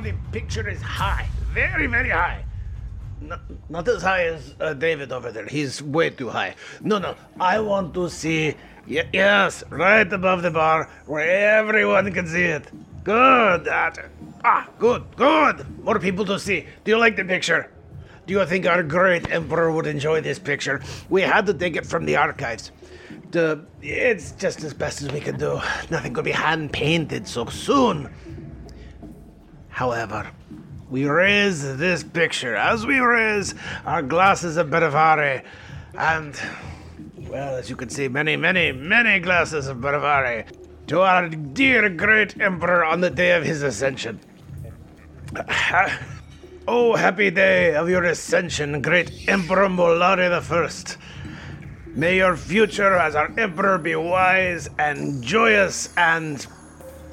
The picture is high. Very, very high. Not, not as high as uh, David over there. He's way too high. No, no. I want to see. Y- yes, right above the bar where everyone can see it. Good. Ah, good, good. More people to see. Do you like the picture? Do you think our great emperor would enjoy this picture? We had to take it from the archives. The, it's just as best as we could do. Nothing could be hand painted so soon. However, we raise this picture as we raise our glasses of Benevari, and, well, as you can see, many, many, many glasses of Benevari to our dear great emperor on the day of his ascension. Oh, happy day of your ascension, great Emperor Mollari First. May your future as our emperor be wise and joyous and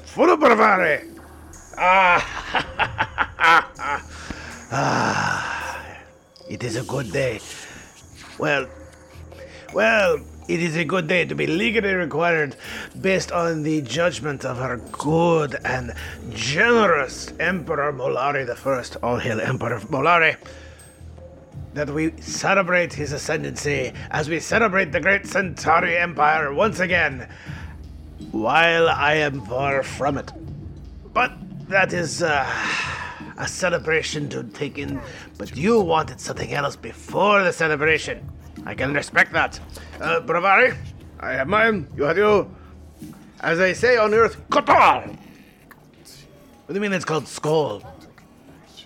full of bravado. Ah, ah, it is a good day. Well, well, it is a good day to be legally required based on the judgment of our good and generous Emperor Mollari the First. All hail Emperor Mollari. That we celebrate his ascendancy as we celebrate the great Centauri Empire once again, while I am far from it. But that is uh, a celebration to take in. But you wanted something else before the celebration. I can respect that. Uh, Bravari, I have mine, you have you. As they say on Earth, Kotal! What do you mean it's called skull?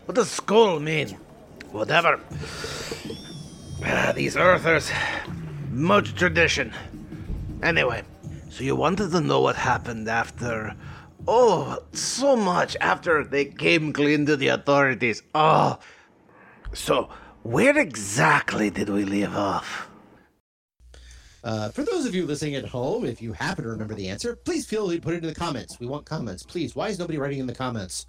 What does skull mean? Whatever. Ah, these Earthers, much tradition. Anyway, so you wanted to know what happened after. Oh, so much after they came clean to the authorities. Oh. So, where exactly did we leave off? Uh, for those of you listening at home, if you happen to remember the answer, please feel free to put it in the comments. We want comments, please. Why is nobody writing in the comments?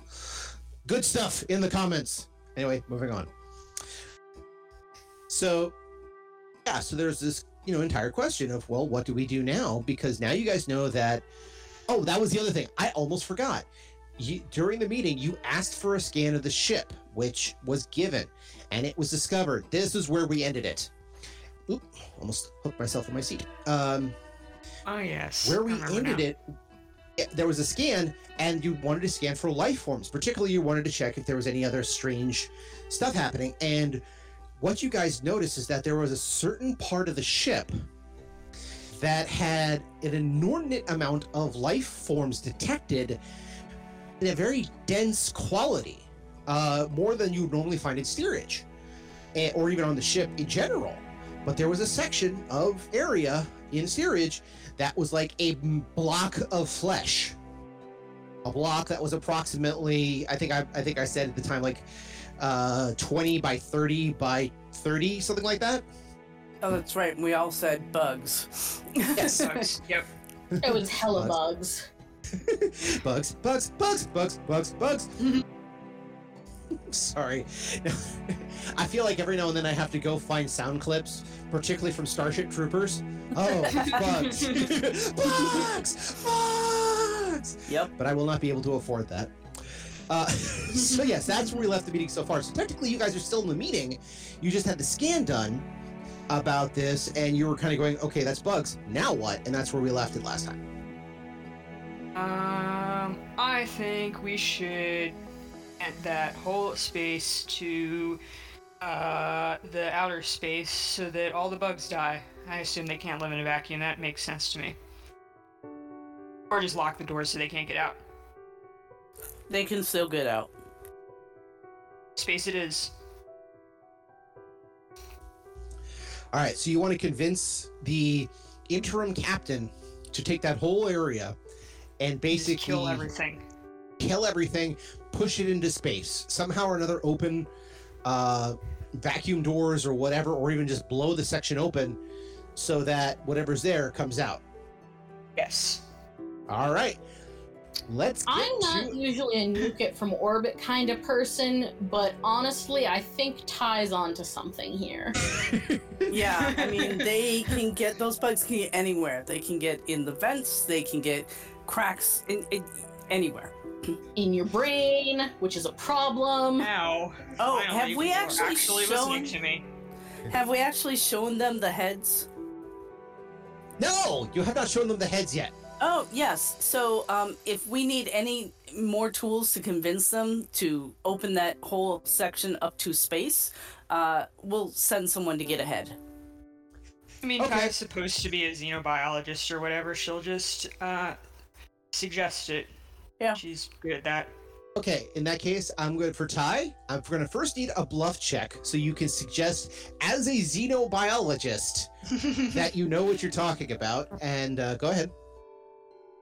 Good stuff in the comments. Anyway, moving on. So, yeah, so there's this, you know, entire question of, well, what do we do now? Because now you guys know that. Oh, that was the other thing. I almost forgot. You, during the meeting, you asked for a scan of the ship, which was given, and it was discovered. This is where we ended it. Oop, almost hooked myself in my seat. Um, Oh, yes. where we ended it, there was a scan, and you wanted to scan for life forms. Particularly, you wanted to check if there was any other strange stuff happening. And what you guys noticed is that there was a certain part of the ship that had an inordinate amount of life forms detected in a very dense quality, uh, more than you would normally find in steerage, eh, or even on the ship in general. But there was a section of area in steerage that was like a block of flesh. A block that was approximately, I think I, I think I said at the time, like uh, 20 by 30 by 30, something like that. Oh, that's right. We all said bugs. Yes. Sucks. Yep. It was hella Bugs. bugs. bugs, bugs, bugs, bugs, bugs, bugs. Sorry. I feel like every now and then I have to go find sound clips, particularly from Starship Troopers. Oh, bugs. bugs! Bugs! Yep. But I will not be able to afford that. Uh, so, yes, that's where we left the meeting so far. So, technically, you guys are still in the meeting. You just had the scan done about this, and you were kind of going, okay, that's bugs. Now what? And that's where we left it last time. Um, I think we should add that whole space to uh, the outer space so that all the bugs die. I assume they can't live in a vacuum. That makes sense to me. Or just lock the doors so they can't get out. They can still get out. Space it is. All right, so you want to convince the interim captain to take that whole area and Just basically kill everything. kill everything, push it into space. Somehow or another, open uh, vacuum doors or whatever, or even just blow the section open so that whatever's there comes out. Yes. All right. Let's get I'm not to usually a nuke it from orbit kind of person, but honestly, I think Ty's onto something here. Yeah, I mean, they can get those bugs can get anywhere. They can get in the vents. They can get cracks in, in anywhere. In your brain, which is a problem. Now. Oh, finally, have we actually actually shown- listening to me? Have we actually shown them the heads? No, you have not shown them the heads yet. Oh yes. So um, if we need any more tools to convince them to open that whole section up to space, uh, we'll send someone to get ahead. I mean, Okay. Kai's supposed to be a xenobiologist or whatever. She'll just uh, suggest it. Yeah. She's good at that. Okay, in that case, I'm good for Ty. I'm going to first need a bluff check so you can suggest, as a xenobiologist, that you know what you're talking about. And uh, go ahead.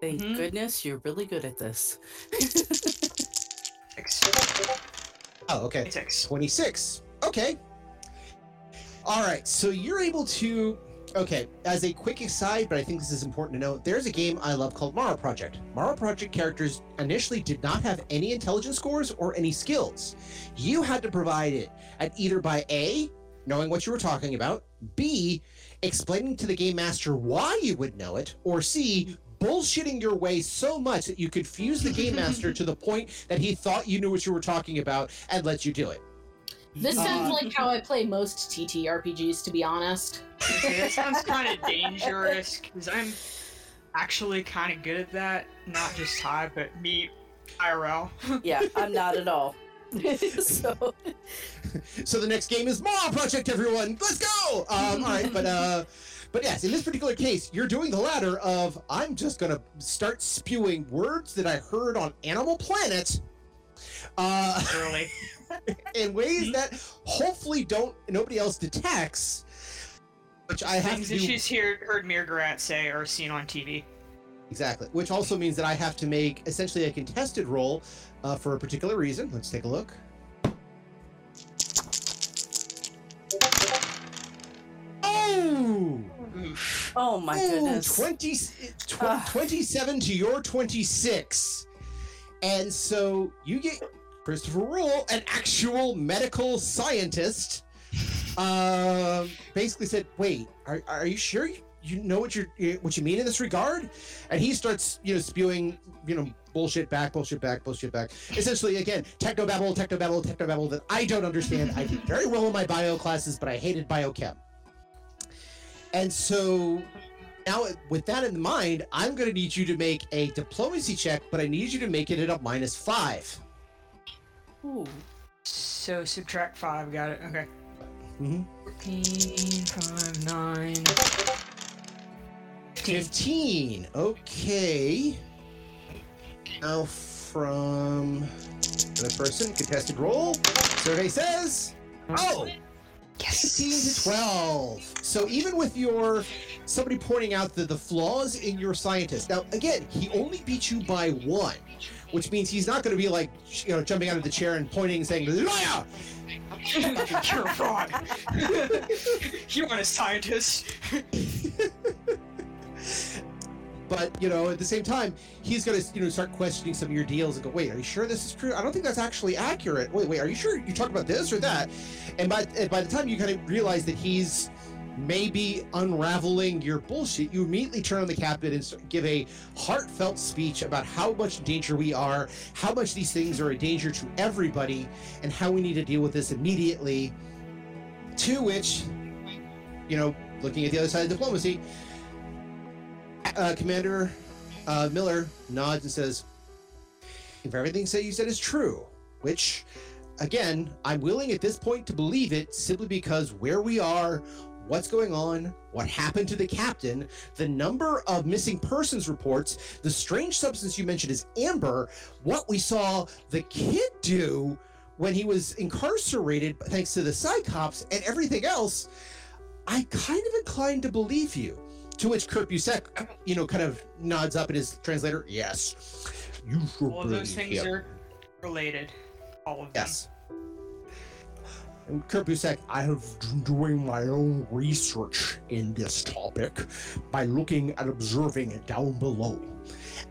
Thank Mhm. goodness you're really good at this. Oh, okay. Six. 26. Okay. All right. So you're able to. Okay. As a quick aside, but I think this is important to know, there's a game I love called Mara Project. Mara Project characters initially did not have any intelligence scores or any skills. You had to provide it at either by A, knowing what you were talking about, B, explaining to the game master why you would know it, or C, bullshitting your way so much that you confuse the game master to the point that he thought you knew what you were talking about and let you do it. This Uh, sounds like how I play most TTRPGs, to be honest. Okay, that sounds kind of dangerous because I'm actually kind of good at that. Not just Ty, but me, IRL. yeah, I'm not at all. so So the next game is Mara Project, everyone. Let's go. Um, all right, but uh, but yes, in this particular case, you're doing the latter of I'm just gonna start spewing words that I heard on Animal Planet. Uh, Early. in ways that hopefully don't nobody else detects, which I have Things to she's hear, heard Mirgarat say or seen on TV. exactly. Which also means that I have to make essentially a contested roll uh, for a particular reason. Let's take a look. Oh! Oof. oh my Ooh, goodness. 20, tw- Ah. 27 to your 26. And so you get Christopher Rule, an actual medical scientist, um, basically said, "Wait, are, are you sure you, you know what you what you mean in this regard?" And he starts, you know, spewing, you know, bullshit back, bullshit back, bullshit back. Essentially, again, technobabble, technobabble, technobabble that I don't understand. I did very well in my bio classes, but I hated biochem. And so now, with that in mind, I'm going to need you to make a diplomacy check, but I need you to make it at a minus five. Ooh. So subtract five. Got it. Okay. Mhm. 14, 5, 9. 15. Okay. Now from the person, contested roll. Survey says, oh, 15 to 12. So even with your somebody pointing out the, the flaws in your scientist. Now again, he only beat you by one, which means he's not going to be like you know jumping out of the chair and pointing and saying liar. You're wrong. you aren't a scientist. But you know, at the same time, he's going to you know start questioning some of your deals and go, "Wait, are you sure this is true? I don't think that's actually accurate. Wait, wait, are you sure you talking about this or that?" And by and by the time you kind of realize that he's maybe unraveling your bullshit, you immediately turn on the captain and give a heartfelt speech about how much danger we are, how much these things are a danger to everybody, and how we need to deal with this immediately. To which, you know, looking at the other side of diplomacy, uh, Commander uh, Miller nods and says, "If everything that you said is true, which, again, I'm willing at this point to believe it, simply because where we are, what's going on, what happened to the captain, the number of missing persons reports, the strange substance you mentioned is amber, what we saw the kid do." When he was incarcerated, thanks to the Psi Cops and everything else, I kind of inclined to believe you To which Kurt Busek, you know, kind of nods up at his translator. Yes. You should All of those things here. are related. All of them. Yes. And Kurt Busek, I have been doing my own research in this topic by looking and observing it down below.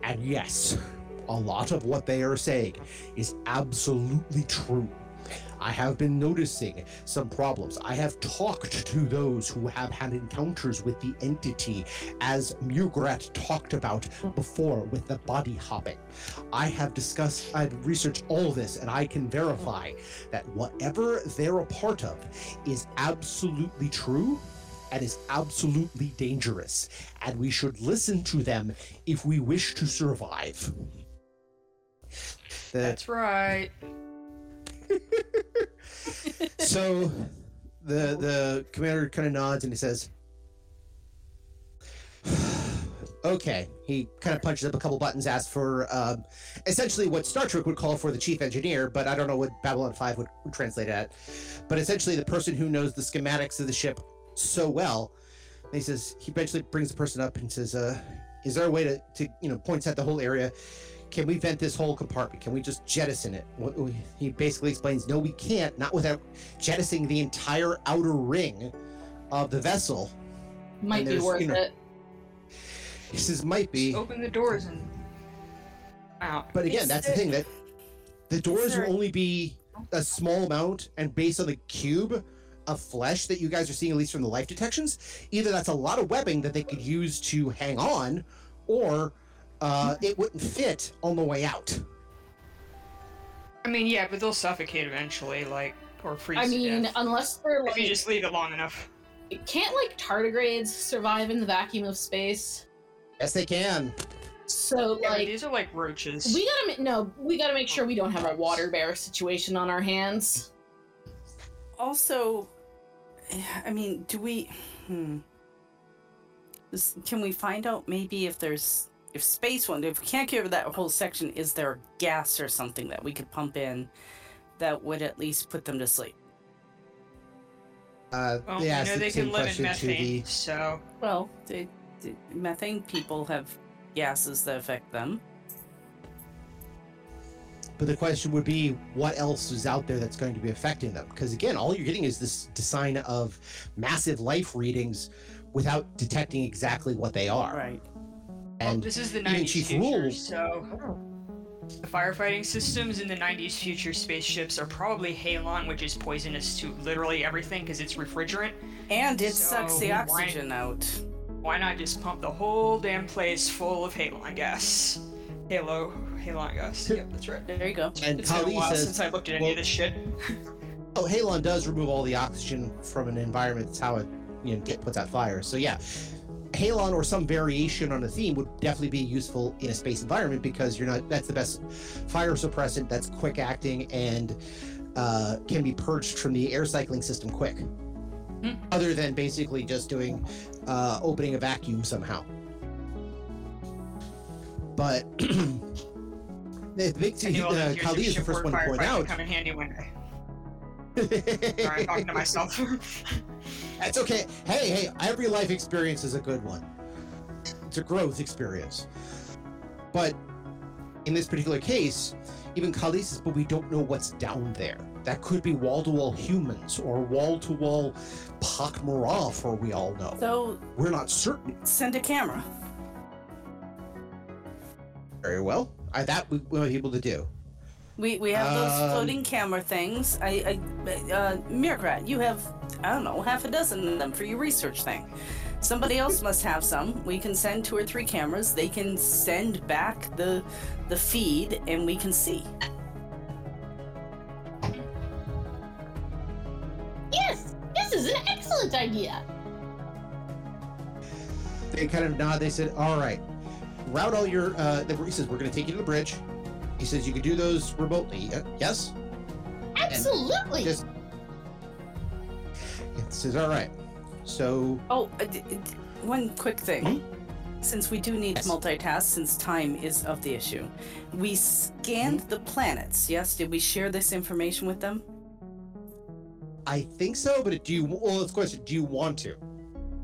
And yes, a lot of what they are saying is absolutely true. I have been noticing some problems. I have talked to those who have had encounters with the entity, as Mugrat talked about before with the body hopping. I have discussed, I've researched all this, and I can verify that whatever they're a part of is absolutely true and is absolutely dangerous, and we should listen to them if we wish to survive. That's right. so the the commander kind of nods and he says okay. He kind of punches up a couple buttons asks for um, essentially what star trek would call for the chief engineer but i don't know what babylon 5 would, would translate at. But essentially the person who knows the schematics of the ship so well and he says he eventually brings the person up and says uh, is there a way to, to you know points at the whole area can we vent this whole compartment? Can we just jettison it? He basically explains, no, we can't, not without jettisoning the entire outer ring of the vessel. Might be worth you know, it. He says, might be. Just open the doors and out. But again, Is that's the thing that the doors there- will only be a small amount, and based on the cube of flesh that you guys are seeing, at least from the life detections, either that's a lot of webbing that they could use to hang on, or uh, it wouldn't fit on the way out. I mean, yeah, but they'll suffocate eventually, like, or freeze I to mean, death. unless they're if you just leave it long enough. can't like tardigrades survive in the vacuum of space? Yes, they can. So Yeah, like, these are like roaches. we gotta ma- no, we gotta make sure we don't have a water bear situation on our hands. Also, I mean, do we? Hmm. Can we find out maybe if there's if space one if we can't get over that whole section, is there gas or something that we could pump in that would at least put them to sleep? Uh, well, they know the they can live in methane, the so Well, the, the methane people have gases that affect them. But the question would be, what else is out there that's going to be affecting them? Because again, all you're getting is this design of massive life readings without detecting exactly what they are. Right. Well, And this is the even 90s Chief future, Rule- so the firefighting systems in the 90s future spaceships are probably halon, which is poisonous to literally everything because it's refrigerant. And it So, sucks the why- oxygen out. Why not just pump the whole damn place full of halon gas? Halo, halon gas. Yep, that's right. There you go. and It's been a Kali while says, since I looked at any well- of this shit. "Oh, halon does remove all the oxygen from an environment. That's how it you know get, puts out fire. So yeah." Halon or some variation on a theme would definitely be useful in a space environment because you're not that's the best fire suppressant that's quick acting and uh, can be purged from the air cycling system quick. Hmm. Other than basically just doing uh, opening a vacuum somehow. But the big thing uh, Kali is the first one to point out. Come in handy one day. Sorry, I'm talking to myself. That's okay. Hey, hey, every life experience is a good one. It's a growth experience. But in this particular case, even Kali says, but we don't know what's down there. That could be wall to wall humans or wall to wall Pak Mara, for we all know. So We're not certain. send a camera. Very well. I, that we were able to do. We we have those Um, floating camera things. I, I uh, Mirgrat, you have I don't know half a dozen of them for your research thing. Somebody else must have some. We can send two or three cameras. They can send back the the feed, and we can see. Yes, this is an excellent idea. They kind of nod. They said, all right, route all your. Uh, the- he says, we're going to take you to the bridge. He says, you could do those remotely. Uh, yes? Absolutely. Just. It says, all right. So Oh, uh, d- d- one quick thing. Since we do need Yes. to multitask, since time is of the issue, we scanned the planets. Yes, did we share this information with them? I think so, but do you? Well, it's a question. Do you want to?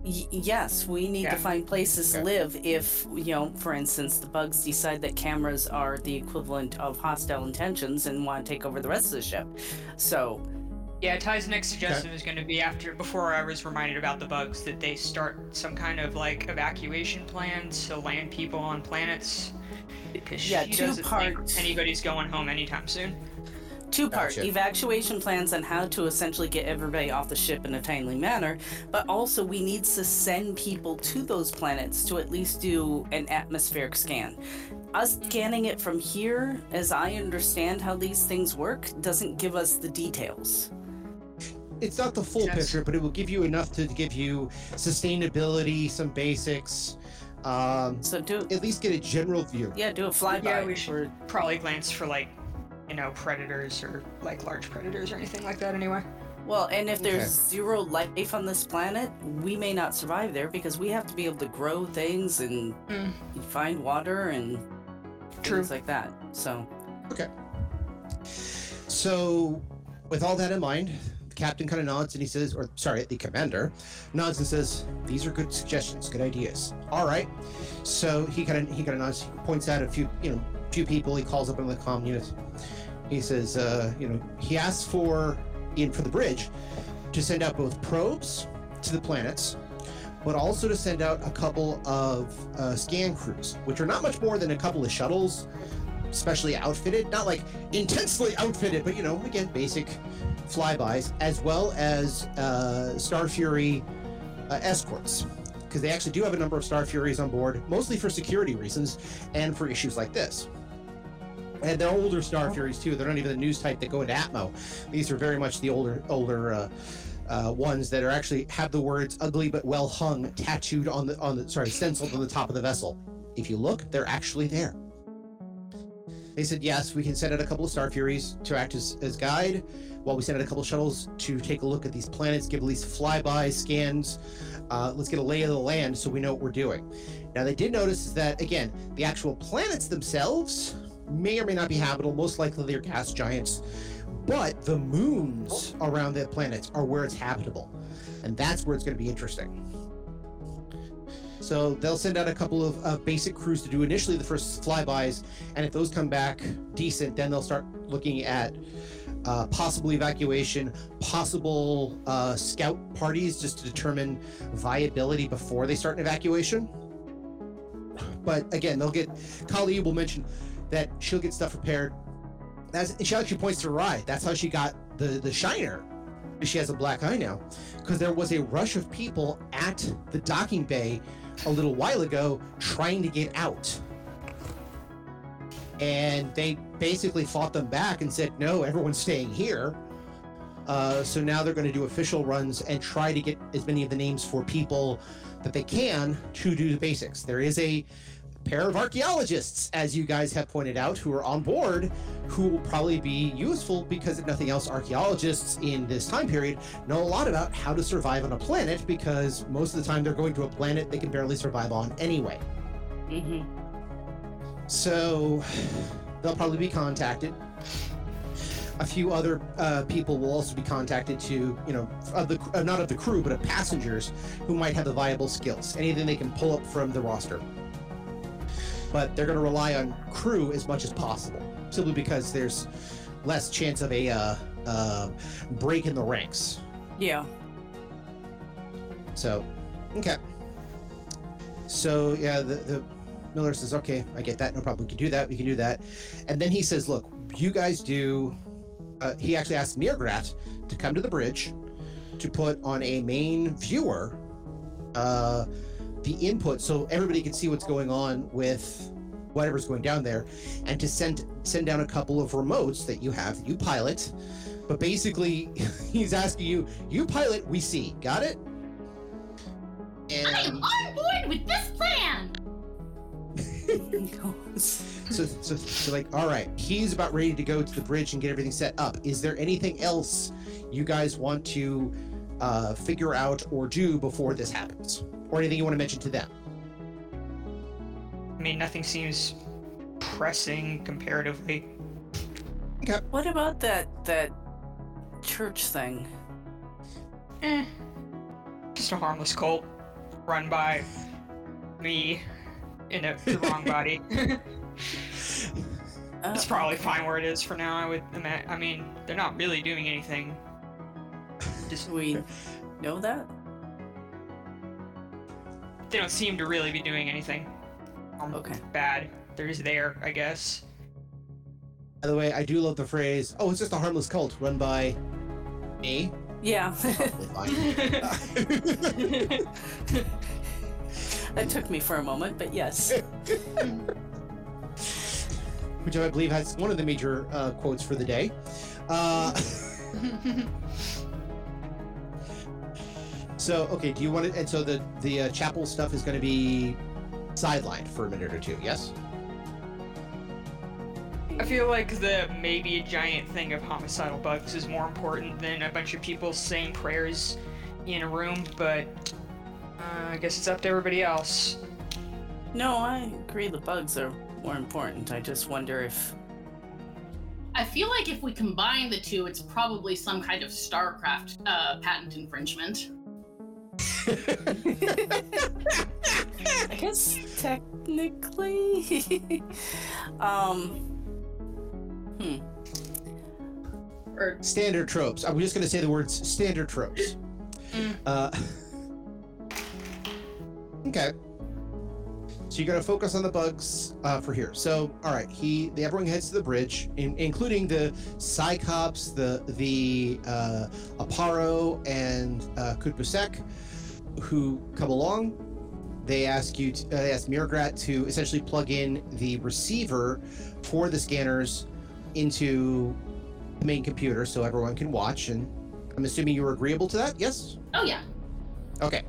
Y- yes, we need Yeah. to find places to live if, you know, for instance, the bugs decide that cameras are the equivalent of hostile intentions and want to take over the rest of the ship. So, Yeah, Ty's next suggestion is going to be after before I was reminded about the bugs that they start some kind of like evacuation plans to land people on planets because Yeah, she two doesn't parts. think anybody's going home anytime soon. Two part Gotcha. evacuation plans on how to essentially get everybody off the ship in a timely manner, but also we need to send people to those planets to at least do an atmospheric scan. Us scanning it from here, as I understand how these things work, doesn't give us the details. It's not the full Yes. picture, but it will give you enough to give you sustainability, some basics, um, So do at least get a general view. yeah, do a flyby. Yeah, we or- should probably glance for like, you know, predators or like large predators or anything like that. Anyway. Well, and if there's Okay. zero life on this planet, we may not survive there because we have to be able to grow things and Mm. find water and True. things like that. So, okay. So, with all that in mind, the captain kind of nods and he says, or sorry, the commander nods and says, "These are good suggestions, good ideas." All right. So he kind of he kind of nods, he points out a few you know few people. He calls up on the comm unit. He says, uh, you know, he asks for in for the bridge to send out both probes to the planets. But also to send out a couple of uh, scan crews, which are not much more than a couple of shuttles specially outfitted, not like intensely outfitted, but you know, again, basic flybys, as well as uh, Star Fury uh, escorts. Because they actually do have a number of Star Furies on board, mostly for security reasons and for issues like this. And they're older Star Furies too. They're not even the news type that go into Atmo. These are very much the older, older uh, uh, ones that are actually have the words "ugly but well hung" tattooed on the on the sorry stenciled on the top of the vessel. If you look, they're actually there. They said, yes, we can send out a couple of Star Furies to act as, as guide, while we send out a couple of shuttles to take a look at these planets, give at least flyby scans. Uh, let's get a lay of the land so we know what we're doing. Now, they did notice that, again, the actual planets themselves may or may not be habitable. Most likely they're gas giants. But the moons around the planets are where it's habitable. And that's where it's going to be interesting. So they'll send out a couple of basic crews to do initially the first flybys, and if those come back decent, then they'll start looking at uh, possible evacuation, possible uh, scout parties just to determine viability before they start an evacuation. But again, they'll get. Kali will mention that she'll get stuff prepared. As she actually points to Rai. That's how she got the the shiner. She has a black eye now, because there was a rush of people at the docking bay a little while ago trying to get out. And they basically fought them back and said, no, everyone's staying here. Uh, so now they're going to do official runs and try to get as many of the names for people that they can to do the basics. There is a pair of archaeologists, as you guys have pointed out, who are on board, who will probably be useful because, if nothing else, archaeologists in this time period know a lot about how to survive on a planet because most of the time they're going to a planet they can barely survive on anyway. Mm-hmm. So they'll probably be contacted. A few other uh, people will also be contacted to, you know, of the uh, not of the crew, but of passengers who might have the viable skills. Anything they can pull up from the roster. But they're going to rely on crew as much as possible, simply because there's less chance of a uh, uh, break in the ranks. Yeah. So, okay. So yeah, the, the Miller says, "Okay, I get that. No problem. We can do that. We can do that." And then he says, "Look, you guys do." Uh, he actually asked Mirgrat to come to the bridge to put on a main viewer uh, the input, so everybody can see what's going on with whatever's going down there, and to send send down a couple of remotes that you have that you pilot. But basically, he's asking you, you pilot, we see. Got it? and I'm And on board with this plan. so, so, so, like, all right, he's about ready to go to the bridge and get everything set up. Is there anything else you guys want to uh, figure out or do before this happens, or anything you want to mention to them? I mean, nothing seems pressing comparatively. what about that that church thing? Eh. Just a harmless cult. run by me in a, the wrong body. It's probably fine where it is for now. I would. I mean, they're not really doing anything. Just we know that? they don't seem to really be doing anything um, Okay. bad. They're just there, I guess. By the way, I do love the phrase, oh, it's just a harmless cult run by me. Yeah. Probably fine. that took me for a moment, but yes. Which I believe has one of the major uh, quotes for the day. Uh, so, okay, do you want to? And so the the uh, chapel stuff is going to be sidelined for a minute or two. Yes. I feel like the maybe a giant thing of homicidal bugs is more important than a bunch of people saying prayers in a room, but uh, I guess it's up to everybody else. No, I agree the bugs are more important. I just wonder if. I feel like if we combine the two, it's probably some kind of StarCraft uh, patent infringement. I guess technically. um. Hmm. Or Standard tropes. I'm just going to say the words standard tropes. Mm. Uh, okay. So you're going to focus on the bugs uh, for here. So, all right, he, the everyone heads to the bridge, in, including the Cyclops, the the uh, Aparo, and uh, Kurt Busek, who come along. They ask you, to, uh, they ask Mirgrat to essentially plug in the receiver for the scanners into the main computer so everyone can watch. And I'm assuming you were agreeable to that. Yes. oh yeah, Okay.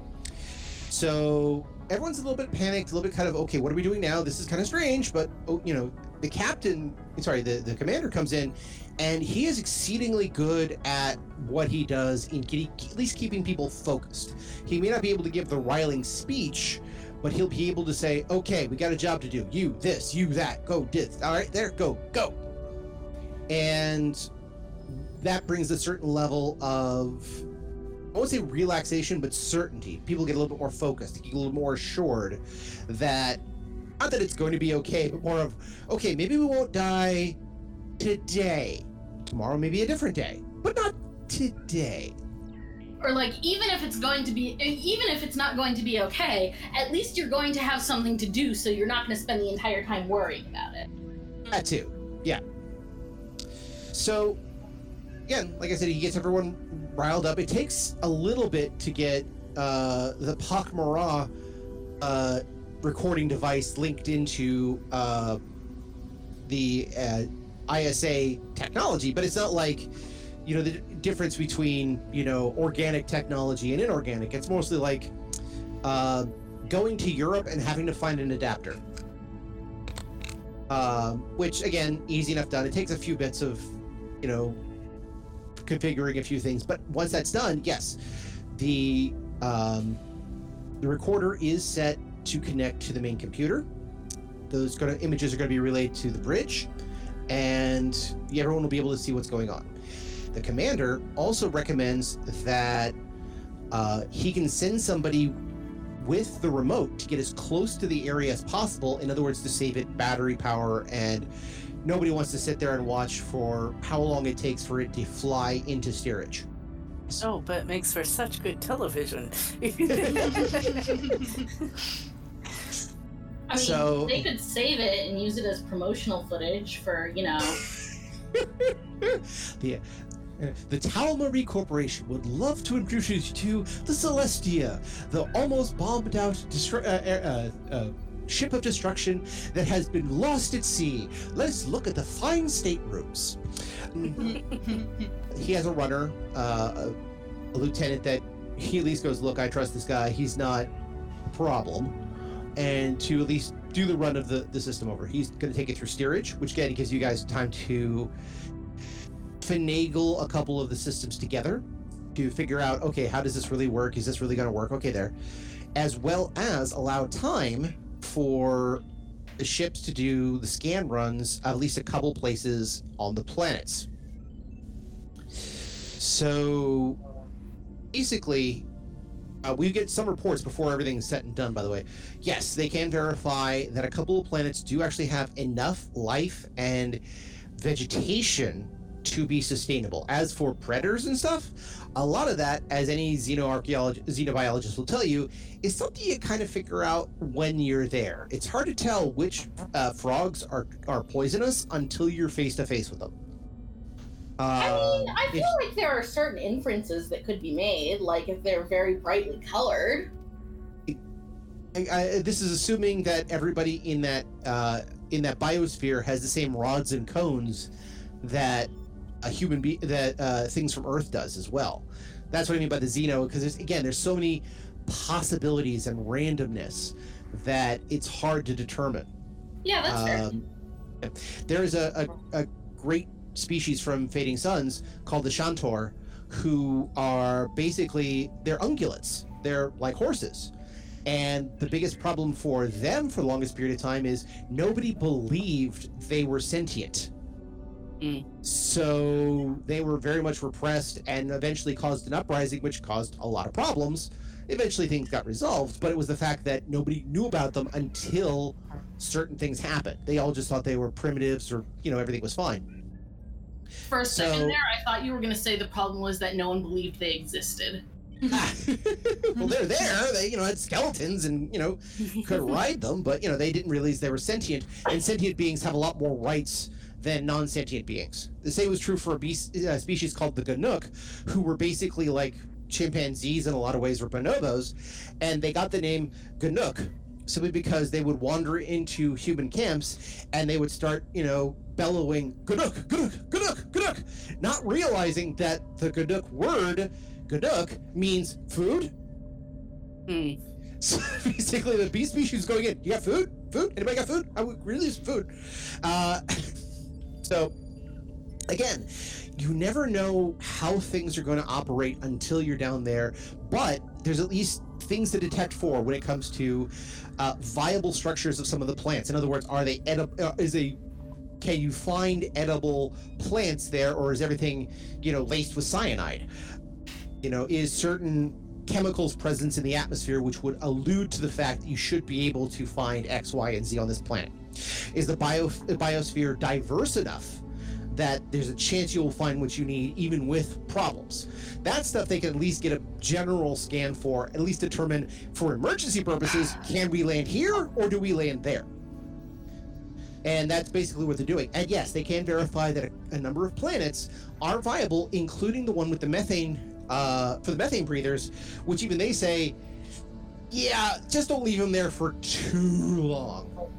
So everyone's a little bit panicked, a little bit kind of okay. What are we doing now? This is kind of strange, but oh, you know, the captain, sorry, the the commander comes in, and he is exceedingly good at what he does in at least keeping people focused. He may not be able to give the riling speech. But he'll be able to say, "Okay, we got a job to do. You this, you that. Go this. All right, there, go, go." And that brings a certain level of I won't say relaxation, but certainty. People get a little bit more focused, get a little more assured that not that it's going to be okay, but more of okay, maybe we won't die today. Tomorrow may be a different day, but not today. or like even if it's going to be, even if it's not going to be okay, at least you're going to have something to do, so you're not going to spend the entire time worrying about it. That too, yeah. So, again, like I said, he gets everyone riled up. It takes a little bit to get uh, the Pak Mara uh, recording device linked into uh, the uh, ISA technology, but it's not like you know the difference between you know organic technology and inorganic. It's mostly like uh, going to Europe and having to find an adapter. Um, which again, easy enough done. It takes a few bits of, you know, configuring a few things, but once that's done, yes, the um, the recorder is set to connect to the main computer. Those gonna, images are going to be relayed to the bridge, and everyone will be able to see what's going on. The commander also recommends that uh, he can send somebody with the remote to get as close to the area as possible. In other words, to save it battery power, and nobody wants to sit there and watch for how long it takes for it to fly into steerage. Oh, but it makes for such good television. I mean, So- they could save it and use it as promotional footage for, you know, the uh, the Tal Marie Corporation would love to introduce you to the Celestia, the almost bombed out destru- uh, uh, uh, uh, ship of destruction that has been lost at sea. Let's look at the fine staterooms. he has a runner, uh, a, a lieutenant that he at least goes, Look, I trust this guy. He's not a problem. And to at least do the run of the, the system over. He's going to take it through steerage, which again gives you guys time to finagle a couple of the systems together to figure out okay, how does this really work? Is this really going to work? Okay, there. As well as allow time for the ships to do the scan runs at least a couple places on the planets. So basically, Uh, we get some reports before everything's set and done, by the way. Yes, they can verify that a couple of planets do actually have enough life and vegetation to be sustainable. As for predators and stuff, a lot of that, as any xenobiologist will tell you, is something you kind of figure out when you're there. It's hard to tell which uh, frogs are, are poisonous until you're face to face with them. I mean, Um, I feel like there are certain inferences that could be made, like if they're very brightly colored. I, I, this is assuming that everybody in that uh, in that biosphere has the same rods and cones that a human be that uh, things from Earth does as well. That's what I mean by the xeno, because there's again there's so many possibilities and randomness that it's hard to determine. Yeah, that's fair. Um, there is a, a, a great species from Fading Suns called the Shantor, who are basically they're ungulates. They're like horses. And the biggest problem for them for the longest period of time is nobody believed they were sentient. Mm. So they were very much repressed and eventually caused an uprising, which caused a lot of problems. Eventually things got resolved, but it was the fact that nobody knew about them until certain things happened. They all just thought they were primitives or, you know, everything was fine. For a second there, I thought you were going to say the problem was that no one believed they existed. well, they're there. They, you know, had skeletons and, you know, could ride them, but, you know, they didn't realize they were sentient. And sentient beings have a lot more rights than non sentient beings. The same was true for a beast, uh, species called the Gannok, who were basically like chimpanzees in a lot of ways, or bonobos. And they got the name Gannok simply because they would wander into human camps and they would start, you know, bellowing Gannok, Gannok, Gannok, Gannok, not realizing that the Gannok word, Gannok, means food. Hmm. So basically, the bee species going in. You got food? Food? Anybody got food? I would really use food. Uh, so, again, you never know how things are going to operate until you're down there, but there's at least things to detect for when it comes to uh, viable structures of some of the plants. In other words, are they edible? Uh, is a can you find edible plants there, or is everything, you know, laced with cyanide? You know, is certain chemicals presence in the atmosphere which would allude to the fact that you should be able to find X, Y, and Z on this planet? Is the bio, biosphere diverse enough that there's a chance you will find what you need even with problems? That stuff they can at least get a general scan for, at least determine for emergency purposes can we land here or do we land there? And that's basically what they're doing. And yes, they can verify that a, a number of planets are viable, including the one with the methane uh, for the methane breathers, which even they say, yeah, just don't leave them there for too long,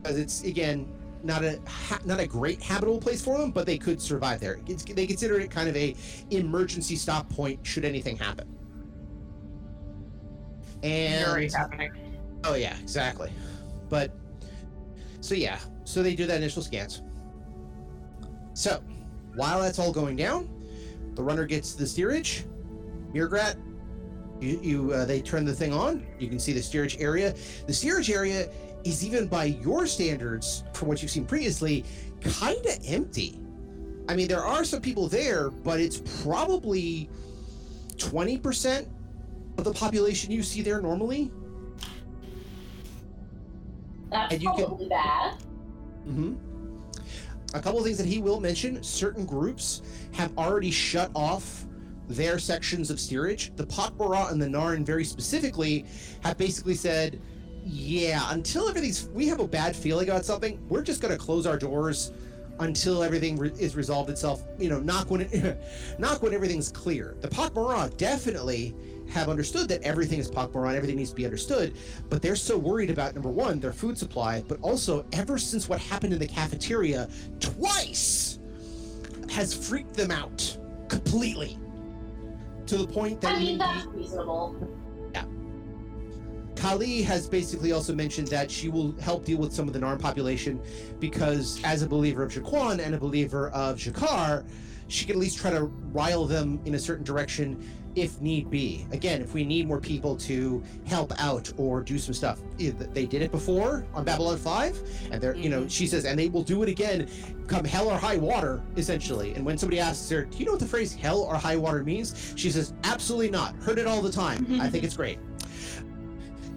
because it's again not a ha- not a great habitable place for them, but they could survive there. It's, they consider it kind of a emergency stop point should anything happen. And happening. Oh yeah, exactly. But so yeah, so they do that initial scans. So while that's all going down, the runner gets the steerage. Mirgrat, you, you uh, they turn the thing on. You can see the steerage area. The steerage area is even by your standards, from what you've seen previously, kind of empty. I mean, there are some people there, but it's probably twenty percent of the population you see there normally. That's And you can- bad. hmm A couple of things that he will mention: certain groups have already shut off their sections of steerage. The Potbara and the Narn, very specifically, have basically said, "Yeah, until everything's, we have a bad feeling about something. We're just going to close our doors." Until everything re- is resolved itself, you know, knock when it, knock when everything's clear. The Pakmara definitely have understood that everything is and everything needs to be understood, but they're so worried about number one, their food supply, but also ever since what happened in the cafeteria twice has freaked them out completely. To the point that I mean, that's reasonable. Yeah. Kali has basically also mentioned that she will help deal with some of the Narn population because, as a believer of G'Quan and a believer of G'Kar, she can at least try to rile them in a certain direction if need be. Again, if we need more people to help out or do some stuff, eh, they did it before on Babylon Five, and they're you know mm-hmm. she says, and they will do it again, come hell or high water, essentially. And when somebody asks her, "Do you know what the phrase hell or high water means?" She says, "Absolutely not. Heard it all the time. Mm-hmm. I think it's great."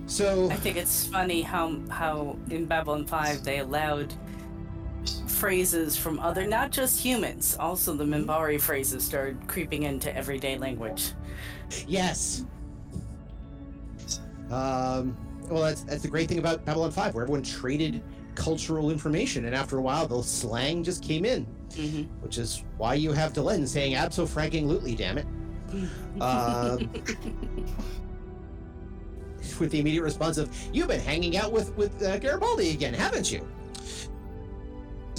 So I think it's funny how how in Babylon 5 they allowed phrases from other not just humans, also the Minbari phrases started creeping into everyday language. Yes. Um, well, that's that's the great thing about Babylon Five, where everyone traded cultural information, and after a while, the slang just came in, hmm which is why you have Delenn saying "abso franking lootly," damn it. Um, with the immediate response of "You've been hanging out with with uh, Garibaldi again, haven't you?"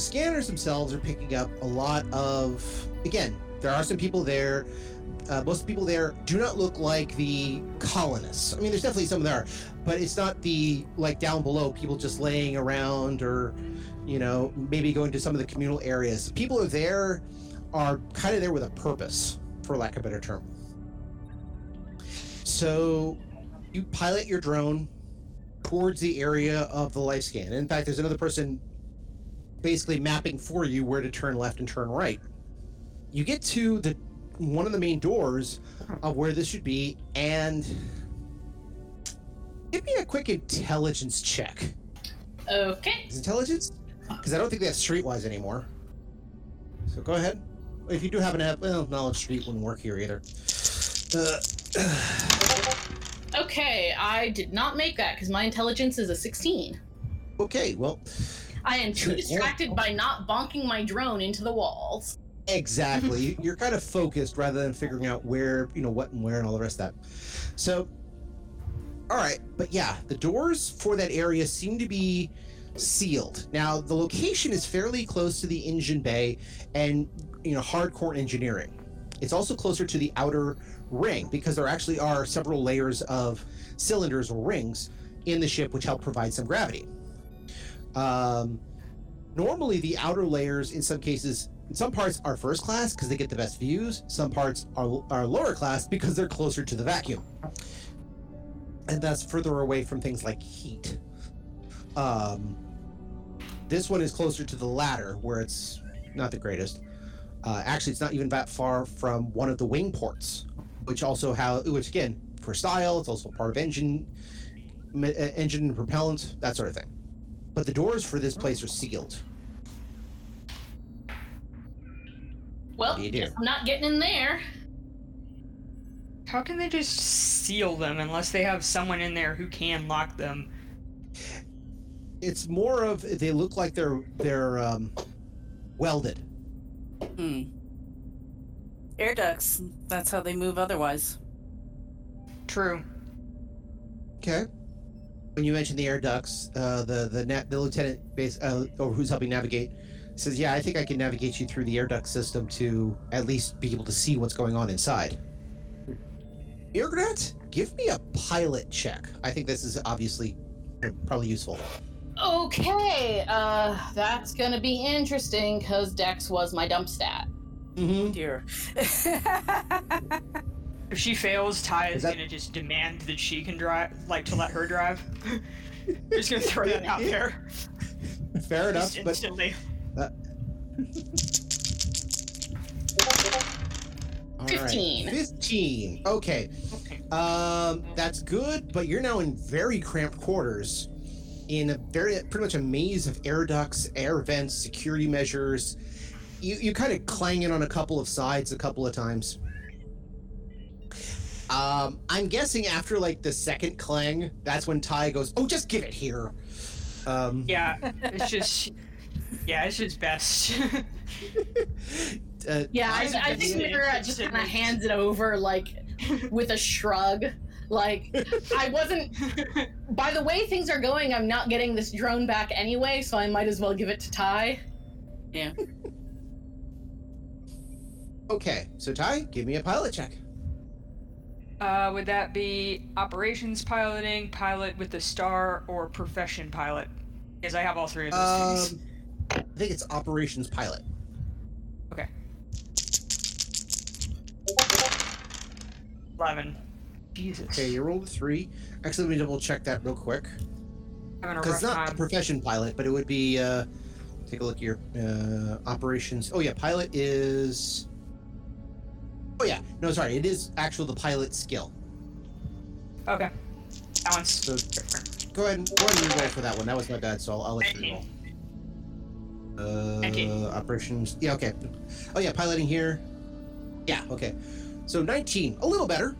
Scanners themselves are picking up a lot of. Again, there are some people there. Uh, most people there do not look like the colonists. I mean, there's definitely some there, but it's not the like down below people just laying around or, you know, maybe going to some of the communal areas. People are there, are kind of there with a purpose, for lack of a better term. So, you pilot your drone towards the area of the life scan. In fact, there's another person basically mapping for you where to turn left and turn right. You get to the one of the main doors of where this should be, and give me a quick intelligence check. Okay. Is intelligence? Because I don't think they have streetwise anymore. So go ahead. If you do happen to have, well, knowledge street wouldn't work here either. Uh, Okay, I did not make that because my intelligence is a 16. okay, well, I am too distracted by not bonking my drone into the walls. Exactly. You're kind of focused rather than figuring out where, you know, what and where and all the rest of that. So, all right. But yeah, the doors for that area seem to be sealed. Now, the location is fairly close to the engine bay and, you know, hardcore engineering. It's also closer to the outer ring because there actually are several layers of cylinders or rings in the ship which help provide some gravity. Um, normally, the outer layers, in some cases, in some parts are first class because they get the best views. Some parts are, are lower class because they're closer to the vacuum. And that's further away from things like heat. Um, this one is closer to the latter, where it's not the greatest. Uh, actually, it's not even that far from one of the wing ports, which also how, which again, for style, it's also part of engine, engine and propellant, that sort of thing. But the doors for this place are sealed. Well, do you do? I'm not getting in there. How can they just seal them unless they have someone in there who can lock them? it's more of they look like they're they're um, welded. Hmm. Air ducts. That's how they move otherwise. True. Okay. When you mentioned the air ducts, uh, the the na- the lieutenant base uh, or who's helping navigate says, "Yeah, I think I can navigate you through the air duct system to at least be able to see what's going on inside." Mirgrat, give me a pilot check. I think this is obviously probably useful. Okay, uh, that's gonna be interesting because Dex was my dump stat. Mm-hmm. Dear. If she fails, Ty is, Is that- gonna just demand that she can drive, like to let her drive. just gonna throw that out there. Fair enough, Just but instantly. all right. 15. Fifteen. Okay. Okay. Um, that's good, but you're now in very cramped quarters, in a very pretty much a maze of air ducts, air vents, security measures. You you kind of clang in on a couple of sides a couple of times. Um, I'm guessing after like the second clang, that's when Ty goes, "Oh, just give it here." Um, Yeah, it's just. Yeah, it's just best. uh, Yeah, I, Ty's I think Yeah, Mira just just- kind of hands it over, like, with a shrug. Like, I wasn't. By the way things are going, I'm not getting this drone back anyway, so I might as well give it to Ty. Yeah. okay, so Ty, give me a pilot check. Uh, would that be operations piloting, pilot with the star, or profession pilot? Because I have all three of those things. Um, I think it's operations pilot. Okay. 11. Jesus. Okay, you rolled a three. Actually, let me double check that real quick. Because not a profession pilot, but it would be. Uh, take a look at your uh, operations. Oh yeah, pilot is. Oh yeah, no, sorry, it is actual the pilot skill. Okay. That one's So different. go ahead and go ahead and roll for that one. That was my bad, so I'll, I'll let you roll. 19. Uh, 19. operations. Yeah, okay. Oh yeah, piloting here. Yeah, okay. So 19, a little better.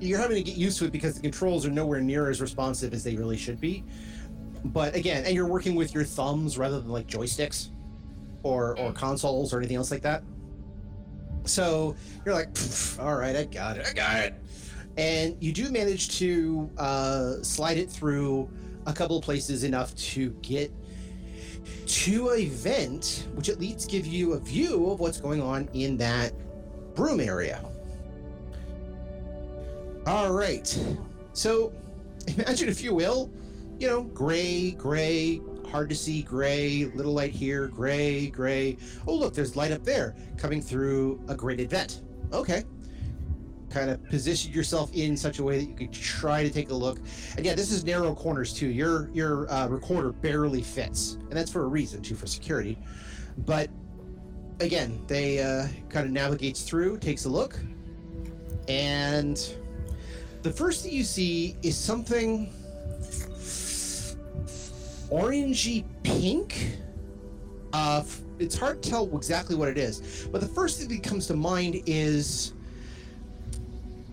You're having to get used to it because the controls are nowhere near as responsive as they really should be. But again, and you're working with your thumbs rather than like joysticks or or consoles or anything else like that. So you're like, all right, I got it, I got it. And you do manage to uh, slide it through a couple places enough to get to a vent, which at least give you a view of what's going on in that broom area. All right. So imagine, if you will, you know, gray, gray, hard to see gray, little light here, gray, gray. Oh, look, there's light up there coming through a grated vent. Okay. Kind of position yourself in such a way that you can try to take a look. And yeah, this is narrow corners too. Your your uh, recorder barely fits, and that's for a reason too, for security. But again, they uh, kind of navigates through, takes a look, and the first thing you see is something orangey pink. Uh, it's hard to tell exactly what it is, but the first thing that comes to mind is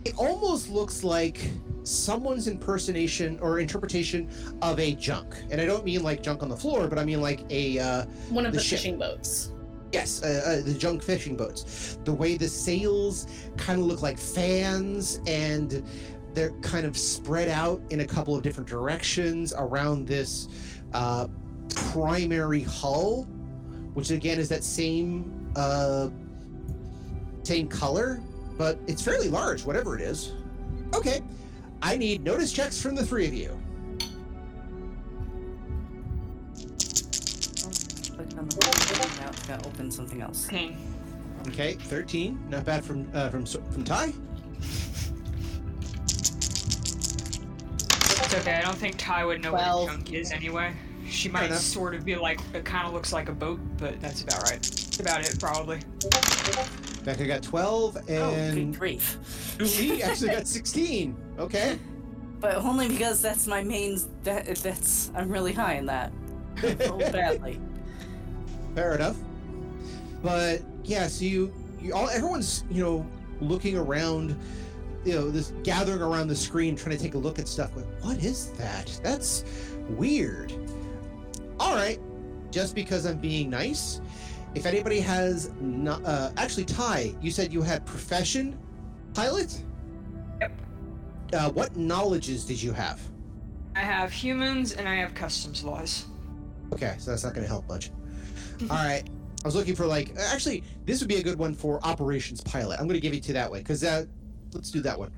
it almost looks like someone's impersonation or interpretation of a junk. And I don't mean like junk on the floor, but I mean like a uh, One of The the, fishing boats. Yes, uh, uh, the junk fishing boats. The way the sails kind of look like fans and they're kind of spread out in a couple of different directions around this uh, primary hull, which again is that same uh, same color, but it's fairly large, whatever it is. Okay, I need notice checks from the three of you. Click on the button, now it's gonna open something else. Pain. Okay, thirteen, not bad from uh, from from Ty. It's okay. I don't think Ty would know what Twelve. a junk is anyway. She might sort of be like, it kind of looks like a boat, but that's about right. That's about it, probably. Becca got twelve, Oh, good and grief. She actually got sixteen. Okay. But only because that's my main. That that's I'm really high in that. Oh, badly. Fair enough. But yeah, so you, you all everyone's you know looking around, you know, this gathering around the screen trying to take a look at stuff. Like, what is that? That's weird. All right, just because I'm being nice. If anybody has not, uh, actually, Ty, you said you had profession pilot. Yep. Uh, what knowledges did you have? I have humans and I have customs laws. Okay, so that's not going to help much. All right. I was looking for like actually this would be a good one for operations pilot. I'm going to give you to that way because that let's do that one.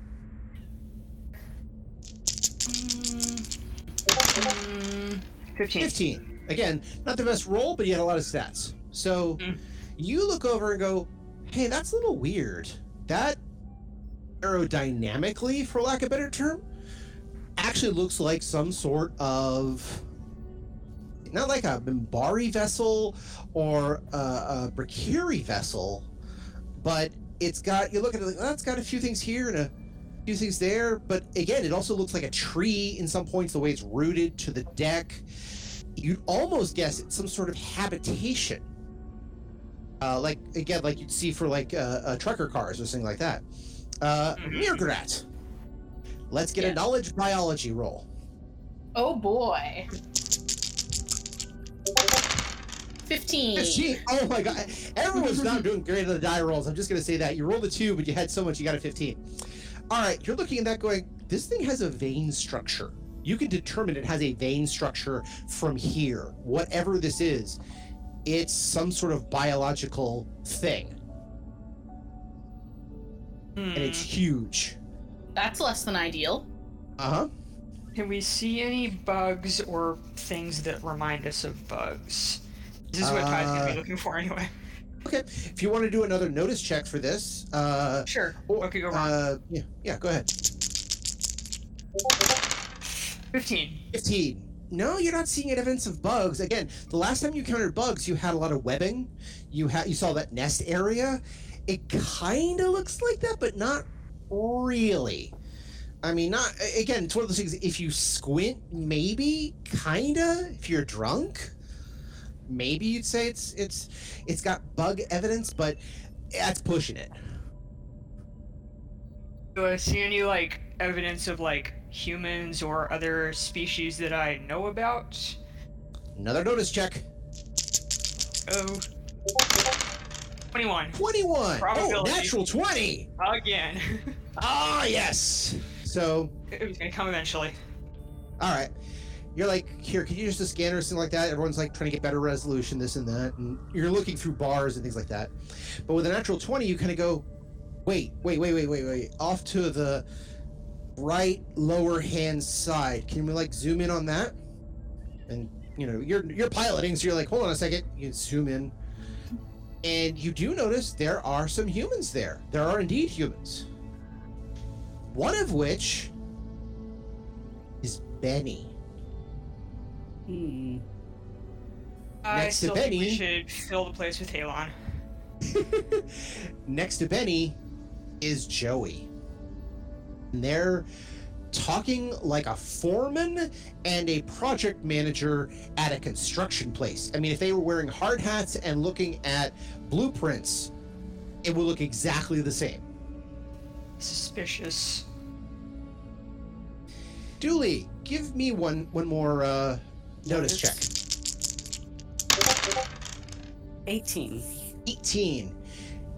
Mm, 15. 15. Again, not the best roll, but you had a lot of stats. So Mm. you look over and go, "Hey, that's a little weird. That aerodynamically, for lack of a better term, actually looks like some sort of not like a Minbari vessel or a, a Brakiri vessel, but it's got you look at it like, well, it's got a few things here and a few things there, but again, it also looks like a tree in some points, the way it's rooted to the deck. You'd almost guess it's some sort of habitation. Uh, like again, like you'd see for like uh, uh, trucker cars or something like that. Uh, Mhm. Mirgrat. Let's get a knowledge biology roll. Oh boy. 15. 15. Oh my god. Everyone's not doing great on the die rolls. I'm just gonna say that. You rolled a two, but you had so much, you got a 15. Alright, you're looking at that going, this thing has a vein structure. You can determine it has a vein structure from here. Whatever this is, it's some sort of biological thing. And it's Hmm. huge. That's less than ideal. Uh-huh. Can we see any bugs or things that remind us of bugs? This is what Ty's gonna Uh, be looking for anyway. Okay. If you want to do another notice check for this, uh, Sure. What could go wrong? uh, yeah, yeah, go ahead. 15. 15. No, you're not seeing evidence of bugs. Again, the last time you encountered bugs, you had a lot of webbing. You had you saw that nest area. It kind of looks like that, but not really. I mean, not again. It's one of those things. If you squint, maybe, kinda. If you're drunk, maybe you'd say it's it's it's got bug evidence, but that's pushing it. Do I see any, like, evidence of, like, humans or other species that I know about? Another notice check. Oh. 21. 21. Oh, natural 20. Again. Ah, yes. So, it was gonna come eventually. all right. You're like, here, can you just a scanner or something like that? Everyone's like trying to get better resolution, this and that. And you're looking through bars and things like that. But with a natural 20, you kind of go, wait, wait, wait, wait, wait, wait. Off to the right lower hand side. Can we like zoom in on that? And you know, you're you're piloting, so you're like, hold on a second. You zoom in. And you do notice there are some humans there. There are indeed humans. One of which is Benny. Hmm. I Next to still think we should fill the place with Halon. Next to Benny is Joey. And they're talking like a foreman and a project manager at a construction place. I mean, if they were wearing hard hats and looking at blueprints, it would look exactly the same. Suspicious. Dooley, give me one one more uh, notice check. 18. 18.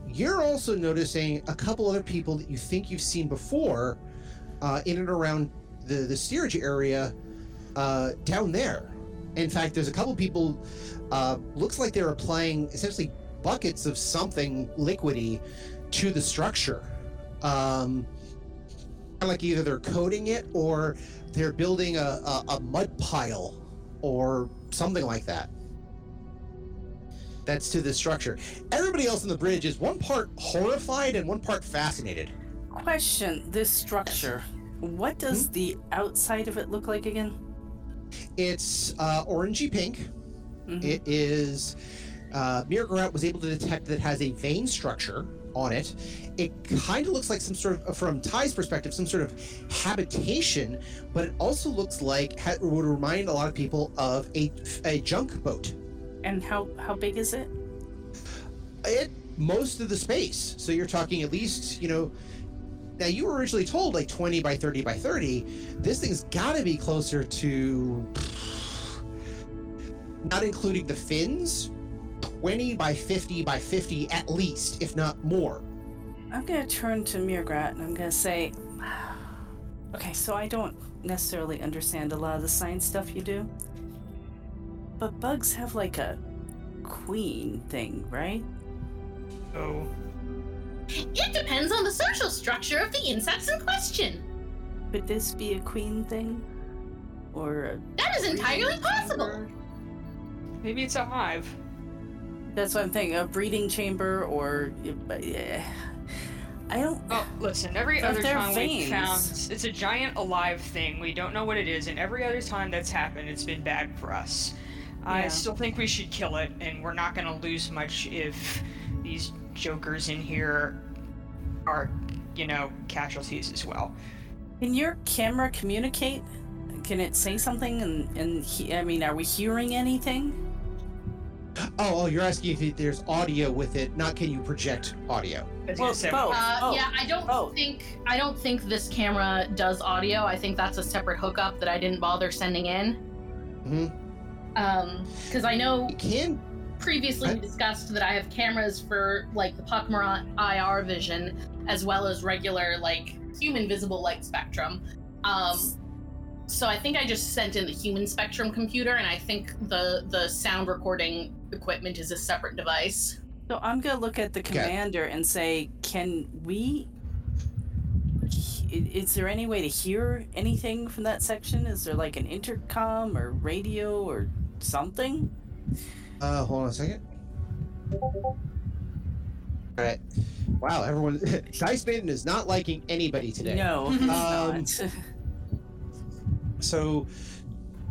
You're also noticing a couple other people that you think you've seen before uh, in and around the, the steerage area uh, down there. In fact, there's a couple people, uh, looks like they're applying essentially buckets of something liquidy to the structure. Um, like either they're coating it or they're building a, a, a mud pile or something like that that's to the structure. Everybody else on the bridge is one part horrified and one part fascinated. Question this structure. What does Hmm? the outside of it look like again? It's uh, orangey pink. Mhm. It is. Uh, was able to detect that it has a vein structure on it. It kind of looks like some sort of, from Ty's perspective, some sort of habitation, but it also looks like would remind a lot of people of a, a junk boat. And how how big is it? it most of the space. So you're talking at least, you know, now you were originally told like 20 by 30 by 30. This thing's got to be closer to not including the fins, 20 by 50 by 50 at least, if not more. I'm gonna turn to Mirgrat and I'm gonna say, okay, so I don't necessarily understand a lot of the science stuff you do, but bugs have like a queen thing, right? Oh. It depends on the social structure of the insects in question. Could this be a queen thing, or a, That is entirely possible. Maybe it's a hive. That's what I'm thinking, a breeding chamber, or uh, I don't. Oh, listen, every other time we've found it's a giant alive thing. We don't know what it is, and every other time that's happened, it's been bad for us. I still think we should kill it, and we're not gonna lose much if these jokers in here are, you know, casualties as well. Can your camera communicate? Can it say something? And and he, I mean, are we hearing anything? Oh, oh, you're asking if it- there's audio with it, not can you project audio? I Well, gonna both. Uh, Oh. Yeah, I don't Oh. think I don't think this camera does audio. I think that's a separate hookup that I didn't bother sending in. Mhm. Um, because I know It can previously I- discussed that I have cameras for like the Pakmara IR vision as well as regular like human visible light spectrum. Um, so I think I just sent in the human spectrum computer, and I think the the sound recording equipment is a separate device. So I'm gonna look at the Okay. commander and say, can we? Is there any way to hear anything from that section? Is there like an intercom or radio or something? Uh, hold on a second. All right. Wow, everyone. Dice Maiden is not liking anybody today. No, it's Um, not. So,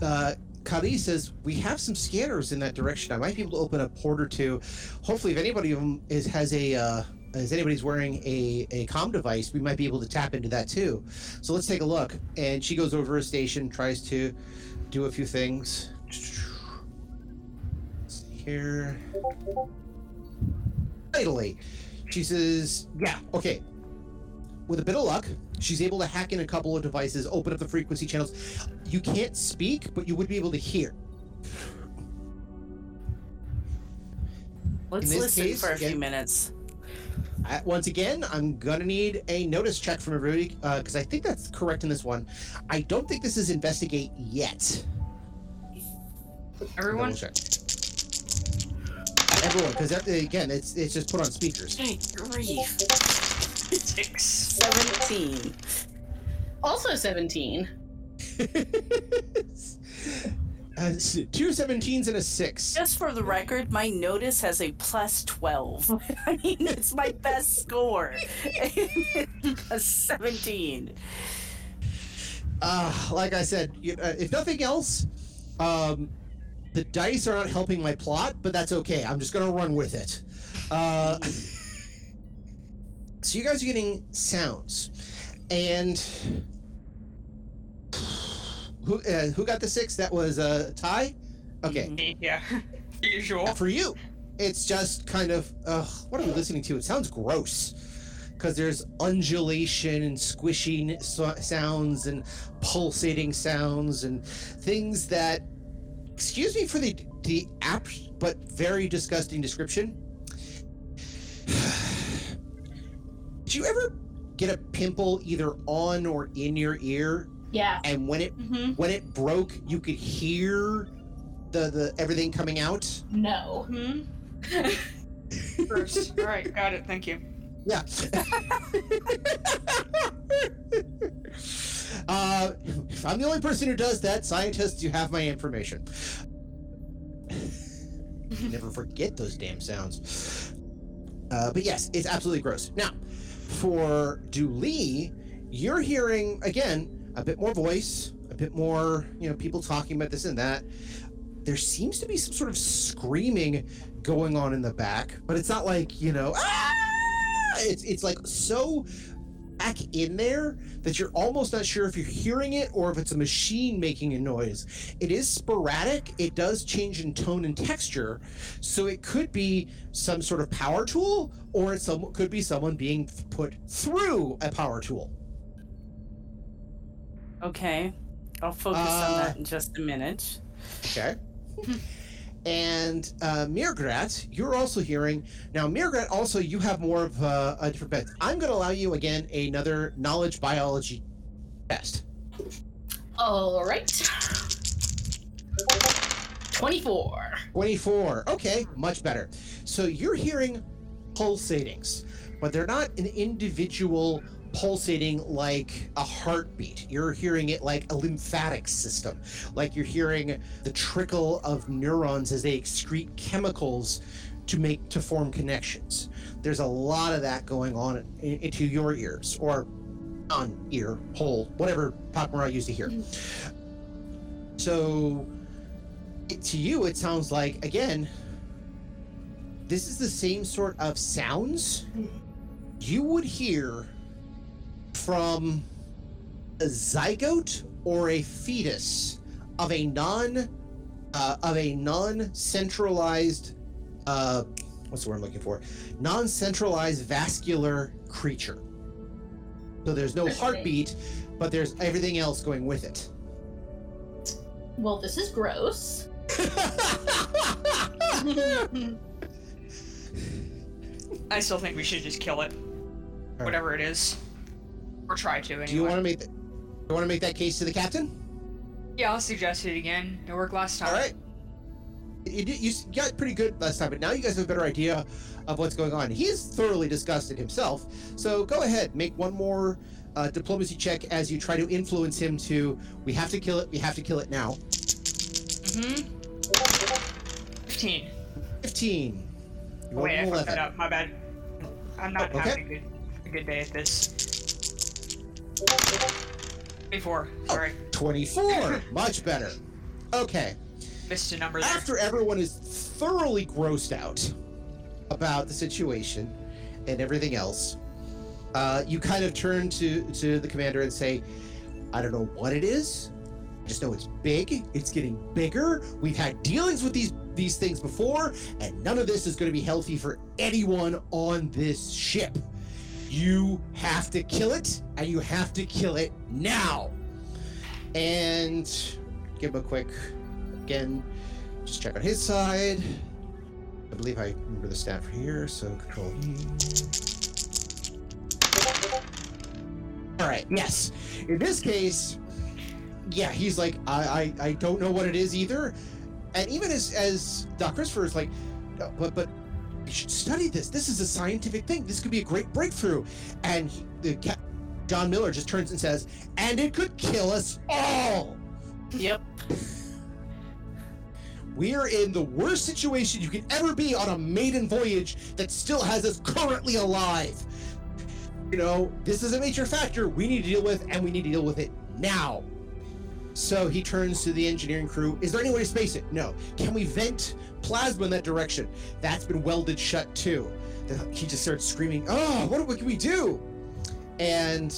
uh, Kali says we have some scanners in that direction. I might be able to open a port or two. Hopefully, if anybody of them is has a uh, as anybody's wearing a a com device, we might be able to tap into that too. So let's take a look. And she goes over a station, tries to do a few things. Let's see Here, Italy. She says, "Yeah, okay." With a bit of luck, she's able to hack in a couple of devices, open up the frequency channels. You can't speak, but you would be able to hear. Let's listen case, for a again- few minutes. Uh, once again, I'm gonna need a notice check from everybody because I think that's correct in this one. I don't think this is investigate yet. Everyone, check. Everyone, because again, it's it's just put on speakers. Hey, grief. Six. 17. Also 17. uh, two 17s and a six. Just for the record, my notice has a plus 12. I mean, it's my best score. a 17. Uh, like I said, you, uh, if nothing else, um, the dice are not helping my plot, but that's okay. I'm just gonna run with it. Uh, so you guys are getting sounds, and who uh, who got the six? That was uh, Ty. Okay, Mhm. Yeah, usual. for you, it's just kind of uh, what are we listening to? It sounds gross because there's undulation and squishing so- sounds and pulsating sounds and things that, excuse me for the the apt but very disgusting description. Did you ever get a pimple either on or in your ear, Yeah. and when it Mm-hmm. when it broke, you could hear the the everything coming out? No. Hmm? First. All right, got it. Thank you. Yeah. uh, if I'm the only person who does that, scientists, you have my information. Never forget those damn sounds. Uh, but yes, it's absolutely gross. Now, for Dooley, you're hearing again a bit more voice, a bit more, you know, people talking about this and that. There seems to be some sort of screaming going on in the back, but it's not like you know, ah! It's it's like so back in there that you're almost not sure if you're hearing it or if it's a machine making a noise. It is sporadic. It does change in tone and texture, so it could be some sort of power tool, or it some could be someone being put through a power tool. Okay. I'll focus Uh, on that in just a minute. Okay. and uh, Mirgrat, you're also hearing now. Mirgrat, also you have more of uh, a different bet. I'm going to allow you again another knowledge biology test. All right. 24. 24. Okay, much better. So you're hearing pulsatings, but they're not an individual pulsating like a heartbeat. You're hearing it like a lymphatic system, like you're hearing the trickle of neurons as they excrete chemicals to make to form connections. There's a lot of that going on in, into your ears or on ear hole, whatever Pakmara used to hear. Mm. So it, to you, it sounds like again. This is the same sort of sounds mm. you would hear from a zygote or a fetus of a non uh, of a non-centralized uh, what's the word I'm looking for? Non-centralized vascular creature. So there's no heartbeat, but there's everything else going with it. Well, this is gross. I still think we should just kill it, right. whatever it is, or try to anyway. Do you want to make that? You want to make that case to the captain? Yeah, I'll suggest it again. It worked last time. All right. You, did, you got pretty good last time, but now you guys have a better idea of what's going on. He is thoroughly disgusted himself. So go ahead, make one more uh, diplomacy check as you try to influence him to. We have to kill it. We have to kill it now. Mm-hmm. Fifteen. Fifteen. You Oh, wait, I fucked that 11. up. My bad. I'm not Oh, okay. having a good, a good day at this. 24. Oh. Sorry. 24. Much better. Okay. Missed a number there. After everyone is thoroughly grossed out about the situation and everything else, uh, you kind of turn to to the commander and say, "I don't know what it is. I just know it's big. It's getting bigger. We've had dealings with these these things before, and none of this is going to be healthy for anyone on this ship. You have to kill it, and you have to kill it now." And give him a quick again just check on his side. I believe i remember the stat for here so control all right yes. In this case yeah he's like i i, I don't know what it is either. And even as as doc christopher is like "Uh, but but you should study this this is a scientific thing this could be a great breakthrough and he, the cap- john miller just turns and says and it could kill us all Yep. We are in the worst situation you could ever be on a maiden voyage that still has us currently alive. You know, this is a major factor we need to deal with, and we need to deal with it now. So he turns to the engineering crew. Is there any way to space it? No. Can we vent plasma in that direction? That's been welded shut too. The- He just starts screaming, Oh, what, what can we do? And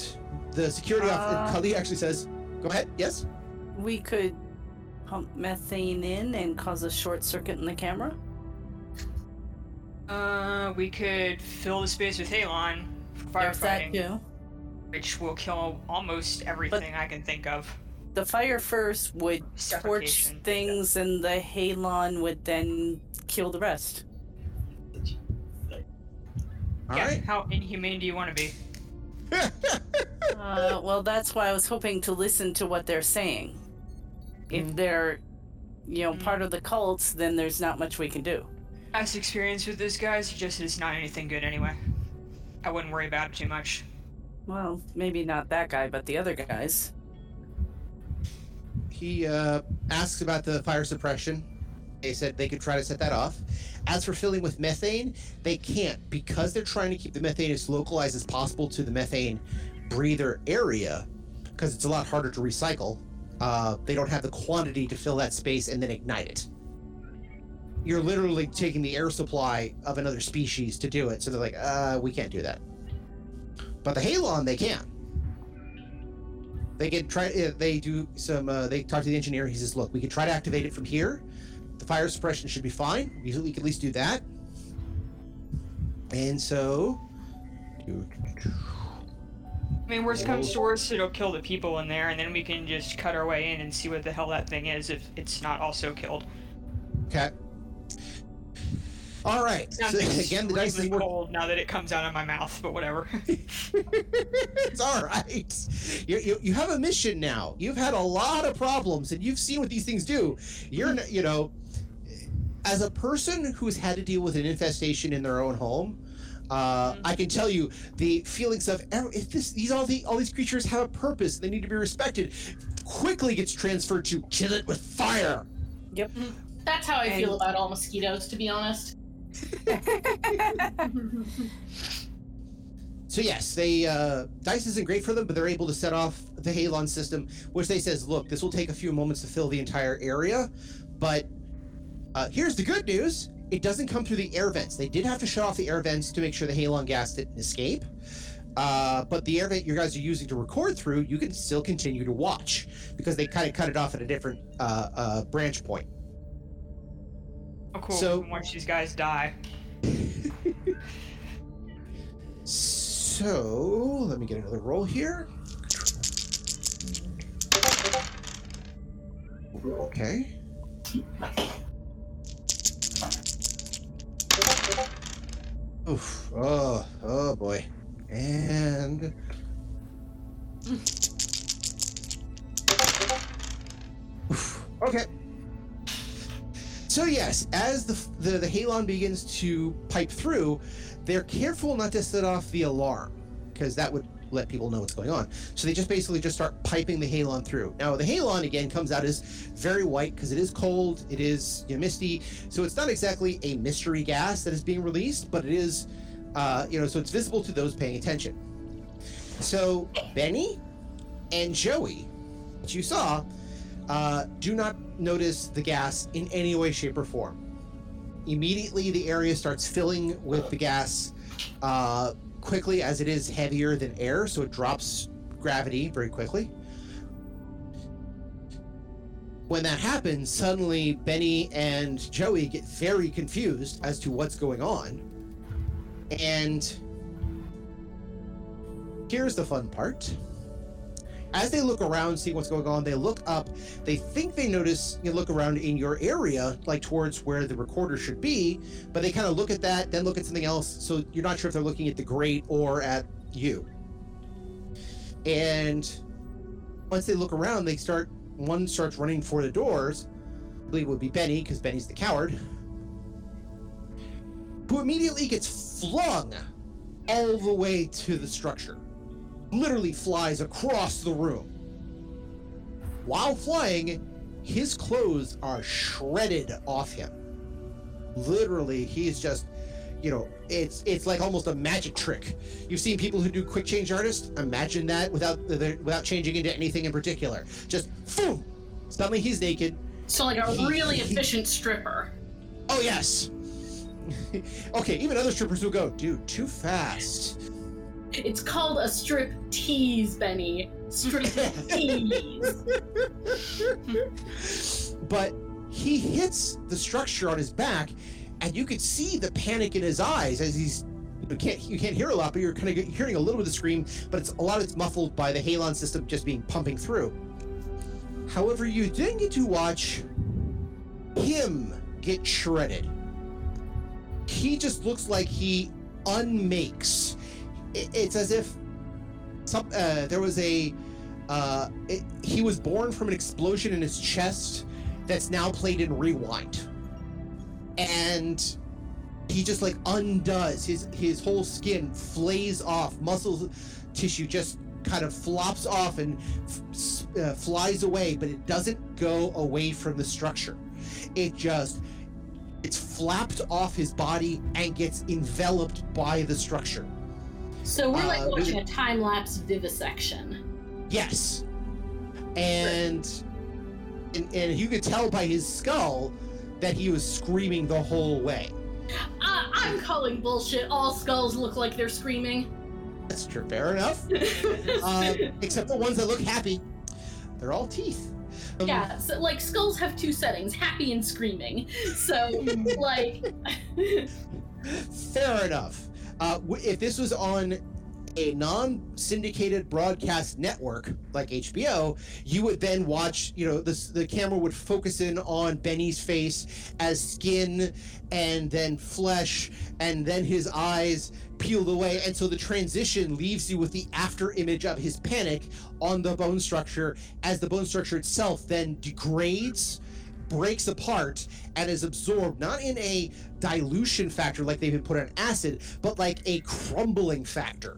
the security Uh. officer, Kali actually says, Go ahead, yes? We could pump methane in and cause a short circuit in the camera. Uh, we could fill the space with Halon for There's that firefighting, too. which will kill almost everything I can think of. The fire first would torch Suffocation. things, and the halon would then kill the rest. All yeah, right. how inhumane do you want to be? Uh, well, that's why I was hoping to listen to what they're saying. If they're, you know, part of the cults, then there's not much we can do. Past experience with those guys, just it's not anything good anyway. I wouldn't worry about it too much. Well, maybe not that guy, but the other guys. He uh, asks about the fire suppression. They said they could try to set that off. As for filling with methane, they can't because they're trying to keep the methane as localized as possible to the methane breather area because it's a lot harder to recycle. Uh, they don't have the quantity to fill that space and then ignite it. You're literally taking the air supply of another species to do it. So they're like, uh, we can't do that. But the Halon, they can. They can try. They do some. Uh, they talk to the engineer. He says, "Look, we can try to activate it from here. The fire suppression should be fine. We, we can at least do that." And so, I mean, worst comes to worst, it'll kill the people in there, and then we can just cut our way in and see what the hell that thing is if it's not also killed. okay. All right. So, again, the dice is extremely working. cold now that it comes out of my mouth, but whatever. it's all right. You, you, you have a mission now. You've had a lot of problems, and you've seen what these things do. You're, you know, as a person who's had to deal with an infestation in their own home, uh, I can tell you the feelings of if this, these all the all these creatures have a purpose. They need to be respected. Quickly gets transferred to kill it with fire. Yep. That's how I feel about all mosquitoes, to be honest. So yes, they uh, dice isn't great for them, but they're able to set off the Halon system, which they says, look, this will take a few moments to fill the entire area, but uh, here's the good news: it doesn't come through the air vents. They did have to shut off the air vents to make sure the Halon gas didn't escape. Uh, but the air vent you guys are using to record through, you can still continue to watch because they kind of cut it off at a different uh, uh, branch point. Oh, cool. So- watch these guys die. So let me get another roll here. Okay. Oof. Oh, oh boy. And Oof. Okay. So yes, as the the, the halon begins to pipe through, they're careful not to set off the alarm because that would let people know what's going on. So they just basically just start piping the halon through. Now the halon again comes out as very white because it is cold, it is you know, misty, so it's not exactly a mystery gas that is being released, but it is Uh, you know, so it's visible to those paying attention. So Benny and Joey, which you saw, uh, do not notice the gas in any way, shape, or form. Immediately, the area starts filling with the gas uh, quickly as it is heavier than air, so it drops gravity very quickly. When that happens, suddenly Benny and Joey get very confused as to what's going on. And here's the fun part. As they look around, see what's going on, they look up. They think they notice, you look around in your area, like towards where the recorder should be, but they kind of look at that, then look at something else. So you're not sure if they're looking at the grate or at you. And once they look around, they start, one starts running for the doors. I believe it would be Benny, because Benny's the coward, who immediately gets flung all the way to the structure literally flies across the room. While flying, his clothes are shredded off him. Literally, he's just, you know, it's it's like almost a magic trick. You've seen people who do quick change artists. Imagine that without without changing into anything in particular. Just boom, suddenly he's naked. So like a He- really he- efficient stripper. Oh yes. okay, even other strippers will go, dude, too fast. It's called a strip tease, Benny. Strip tease. but he hits the structure on his back, and you could see the panic in his eyes as he's. You can't you can't hear a lot, but you're kind of hearing a little bit of the scream. But it's a lot of it's muffled by the halon system just being pumping through. However, you then get to watch him get shredded. He just looks like he unmakes. It- It's as if some uh, there was a uh, it, he was born from an explosion in his chest that's now played in rewind. And he just like undoes. His his whole skin flays off. Muscle tissue just kind of flops off and f- uh, flies away but it doesn't go away from the structure. It just it's flapped off his body and gets enveloped by the structure So we're like Uh, watching a time lapse vivisection. Yes. And, and and you could tell by his skull that he was screaming the whole way. Uh, I'm calling bullshit. All skulls look like they're screaming. That's true. Fair enough. Um, except the ones that look happy. They're all teeth. Um, yeah, so like skulls have two settings: happy and screaming. So like, Fair enough. Uh, if this was on a non-syndicated broadcast network like HBO, you would then watch. You know, the camera would focus in on Benny's face as skin, and then flesh, and then his eyes peeled away, and so the transition leaves you with the after image of his panic on the bone structure as the bone structure itself then degrades breaks apart and is absorbed not in a dilution factor like they've been put on acid, but like a crumbling factor.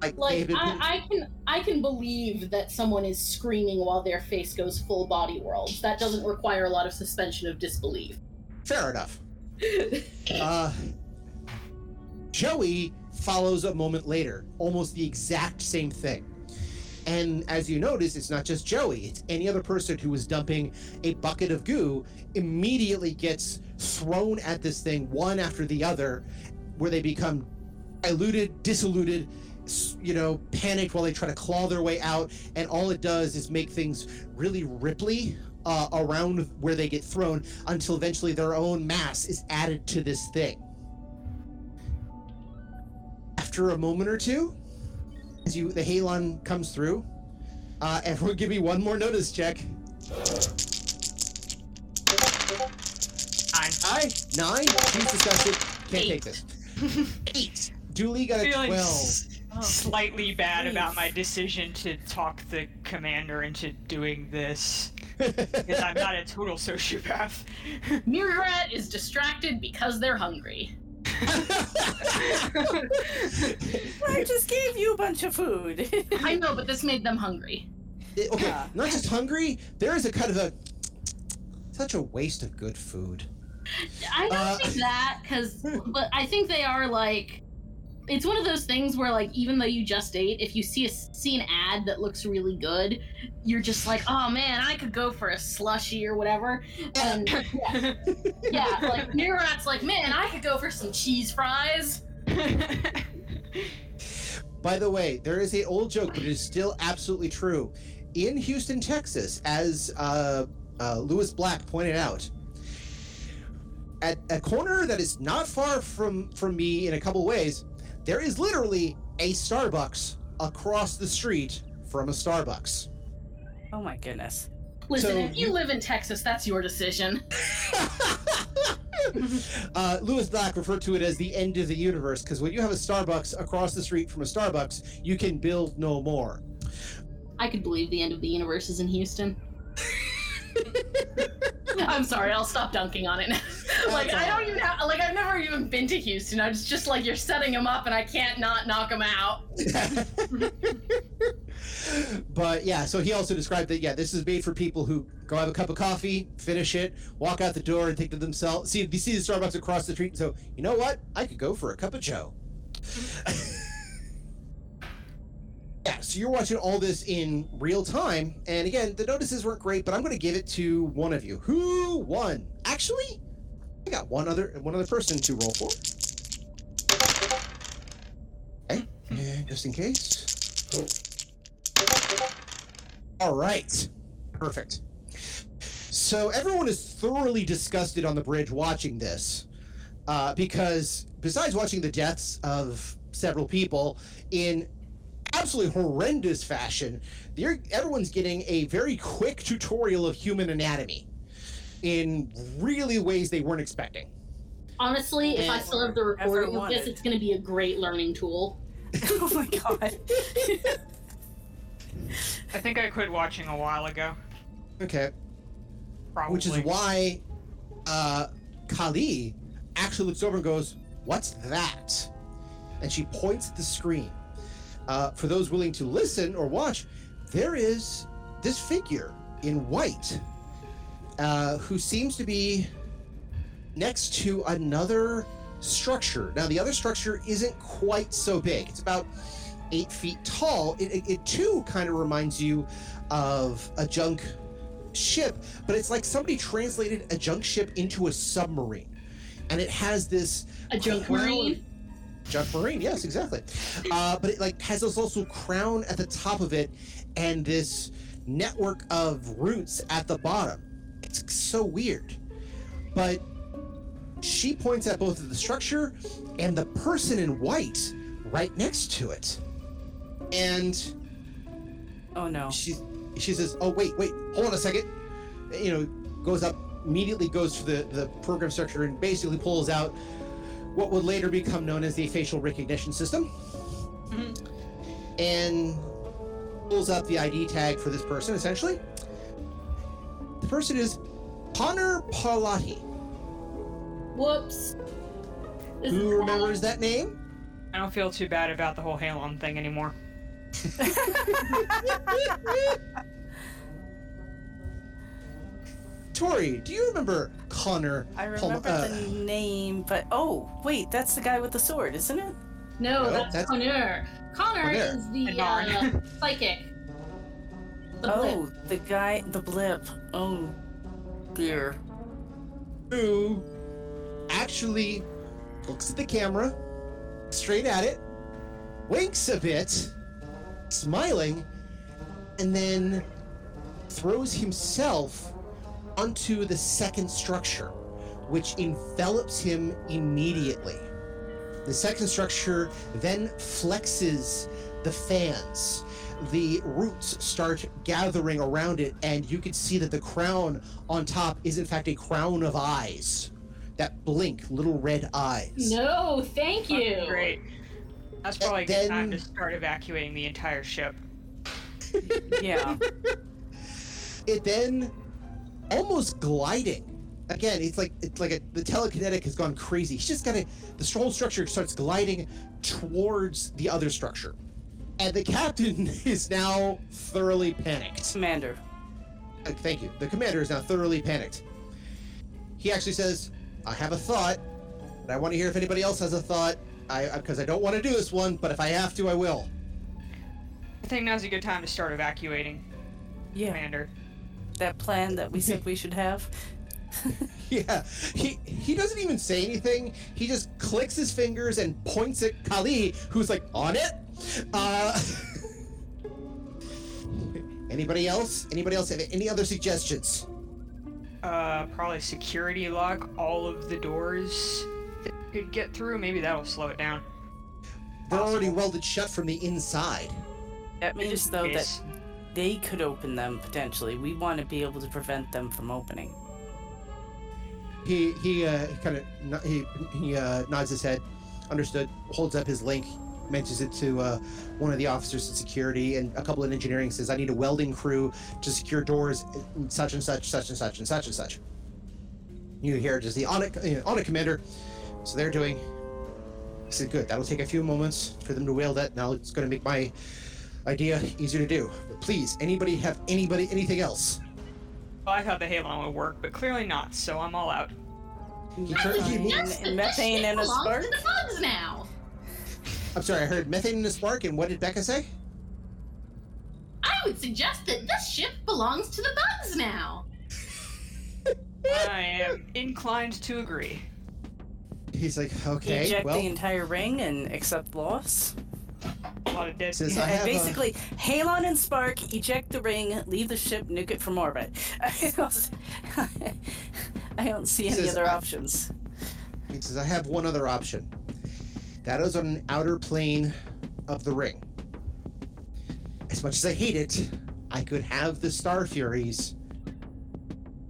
Like, like been I, I can I can believe that someone is screaming while their face goes full body world. That doesn't require a lot of suspension of disbelief. fair enough. Uh, Joey follows a moment later, almost the exact same thing. And as you notice, it's not just Joey, it's any other person who is dumping a bucket of goo immediately gets thrown at this thing one after the other, where they become diluted, disilluted, you know, panicked while they try to claw their way out. And all it does is make things really ripply uh, around where they get thrown until eventually their own mass is added to this thing. After a moment or two, as you the halon comes through, uh, everyone give me one more notice check. Nine. Aye, nine. She's disgusted. Can't take this. Eight. Dooley got a Feeling twelve. s- Oh, slightly bad about my decision to talk the commander into doing this because I'm not a total sociopath. Mirgrat is distracted because they're hungry. I just gave you a bunch of food. I know, but this made them hungry. It- okay, Yeah. not just hungry. There is a kind of a such a waste of good food. I don't Uh, think that, because, but I think they are like it's one of those things where like even though you just ate, if you see a see an ad that looks really good, you're just like, oh man, I could go for a slushy or whatever. And yeah, yeah like Murat's like, man, I could go for some cheese fries. By the way, there is a old joke, but it is still absolutely true. In Houston, Texas, as uh, uh, Lewis Black pointed out, at a corner that is not far from from me in a couple ways, there is literally a Starbucks across the street from a Starbucks. Oh my goodness. Listen, So if you you- live in Texas, that's your decision. uh, Lewis Black referred to it as the end of the universe because when you have a Starbucks across the street from a Starbucks, you can build no more. I could believe the end of the universe is in Houston. I'm sorry, I'll stop dunking on it. Now. like I don't even have like I've never even been to Houston. I was just like you're setting him up and I can't not knock him out. but yeah, so he also described that yeah, this is made for people who go have a cup of coffee, finish it, walk out the door, and think to themselves, see, if you see the Starbucks across the street. So you know what? I could go for a cup of Joe. Yeah, so you're watching all this in real time, and again, the notices weren't great, but I'm going to give it to one of you. Who won? Actually, I got one other one other person to roll for. Okay, and just in case. All right. Perfect. So everyone is thoroughly disgusted on the bridge watching this uh, because besides watching the deaths of several people in absolutely horrendous fashion, they're, everyone's getting a very quick tutorial of human anatomy in really ways they weren't expecting. Honestly, if I still have the recording of this, it's going to be a great learning tool. oh my god. I think I quit watching a while ago. Okay. Probably. Which is why uh, Kali actually looks over and goes, What's that? And she points at the screen. Uh, for those willing to listen or watch, there is this figure in white uh, who seems to be next to another structure. Now, the other structure isn't quite so big, it's about eight feet tall. It, it, it too kind of reminds you of a junk ship, but it's like somebody translated a junk ship into a submarine. And it has this A junk marine. Junk marine, yes, exactly. Uh, but it like has this also crown at the top of it, and this network of roots at the bottom. It's so weird. But she points at both of the structure and the person in white right next to it. And Oh no. she she says, "Oh wait, wait, hold on a second. You know, goes up immediately goes to the the program structure and basically pulls out what would later become known as the facial recognition system, mm-hmm. and pulls up the ID tag for this person. Essentially, the person is Connor Parlati. Whoops. This Who is remembers that name? I don't feel too bad about the whole Halon thing anymore. Tori, do you remember Connor? I Pal- remember uh, the name, but oh wait, that's the guy with the sword, isn't it? No, No, that's, that's- Connor. Connor Connor. is the uh, psychic. The blip. Oh, the guy, the blip. Oh, dear. who actually looks at the camera, straight at it, winks a bit, smiling, and then throws himself onto the second structure, which envelops him immediately. The second structure then flexes the fans. The roots start gathering around it, and you can see that the crown on top is, in fact, a crown of eyes that blink little red eyes. No, thank you. Great. That's probably a then- good time to start evacuating the entire ship. Yeah. It then almost gliding. Again, it's like it's like a, the telekinetic has gone crazy. He's just got to the whole structure starts gliding towards the other structure, and the captain is now thoroughly panicked. Commander. Uh, thank you. The commander is now thoroughly panicked. He actually says, "I have a thought, but I want to hear if anybody else has a thought. I because I don't want to do this one, but if I have to, I will. I think now's a good time to start evacuating, Yeah, Commander. That plan that we said we should have. Yeah, he he doesn't even say anything. He just clicks his fingers and points at Kali, who's like on it. Uh, anybody else? Anybody else have any other suggestions? Uh, probably security lock all of the doors that could get through. Maybe that'll slow it down. They're already welded shut from the inside. That means Just in though that case. They could open them potentially. We want to be able to prevent them from opening. He he uh, kind of he he uh, nods his head. Understood. Holds up his link. Mentions it to uh, one of the officers in security and a couple in engineering. Says, "I need a welding crew to secure doors, such and such, such and such, and such and such." You hear just the on it, on it commander. So they're doing. He said, "Good. That'll take a few moments for them to weld that. Now it's going to make my idea easier to do. But please, anybody have anybody anything else?" Well, I thought the Halon would work, but clearly not, so I'm all out. He I tur- would he- suggest that methane and a spark? to the bugs now. I'm sorry, I heard methane in the spark, and what did Becca say? I would suggest that this ship belongs to the bugs now. I am inclined to agree. He's like, okay, Eject well, the entire ring and accept loss. A lot of dead. Says I have a- basically, Halon and Spark eject the ring, leave the ship, nuke it from orbit. I don't, I don't see any Says other I- options. he says, I have one other option. That is on an outer plane of the ring. As much as I hate it, I could have the Star Furies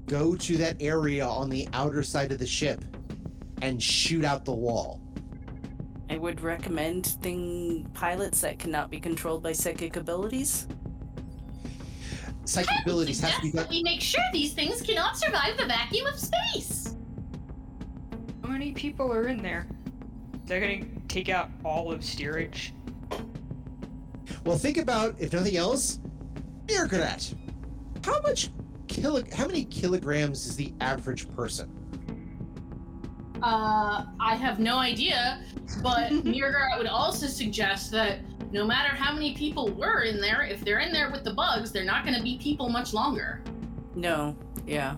go to that area on the outer side of the ship and shoot out the wall. I would recommend thing pilots that cannot be controlled by psychic abilities. Psychic I abilities have to be suggest done. that we make sure these things cannot survive the vacuum of space. How many people are in there? They're gonna take out all of steerage. Well, think about, if nothing else, Mirgrat. How much kilo- how many kilograms is the average person? Uh, I have no idea, but Mirgrat would also suggest that no matter how many people were in there, if they're in there with the bugs, they're not going to be people much longer. No, yeah.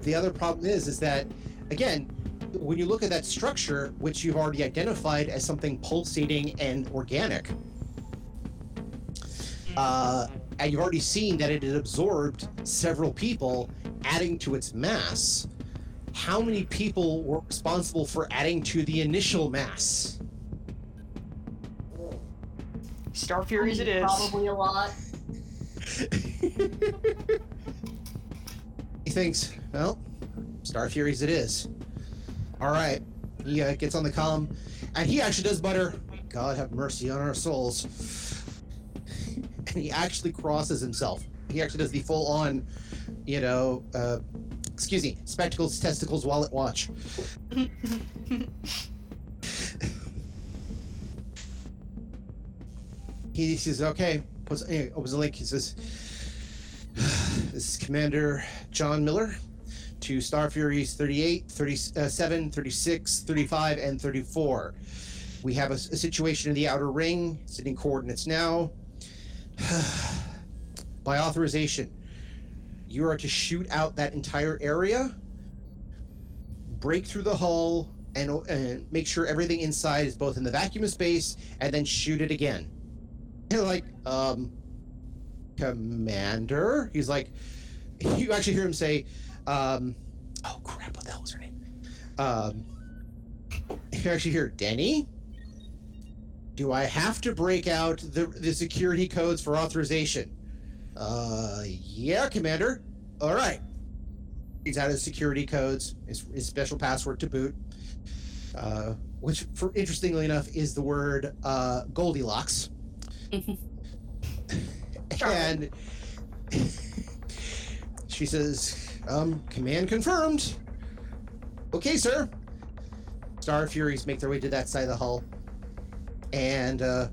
The other problem is, is that, again, when you look at that structure, which you've already identified as something pulsating and organic, uh, and you've already seen that it had absorbed several people, adding to its mass. How many people were responsible for adding to the initial mass? Star Furies it is. Probably a lot. He thinks, well, Star Furies it is. All right. He uh, gets on the comm, and he actually does butter. God have mercy on our souls. and he actually crosses himself. He actually does the full on, you know, uh, excuse me, spectacles, testicles, wallet, watch. he says, okay, puts, opens the link. He says, this is Commander John Miller to Star Furies 38, 37, uh, 36, 35, and 34. We have a, a situation in the outer ring, sitting coordinates now. By authorization, you are to shoot out that entire area, break through the hull, and, and make sure everything inside is both in the vacuum of space, and then shoot it again. And like, um, Commander? He's like, you actually hear him say, um, oh crap, what the hell was her name? Um, you actually hear, Denny? Do I have to break out the, the security codes for authorization? Uh, yeah, Commander. All right. He's out his security codes, his, his special password to boot, uh, which, for interestingly enough, is the word uh, Goldilocks. and she says, um, command confirmed. Okay, sir. Star Furies make their way to that side of the hull. And uh,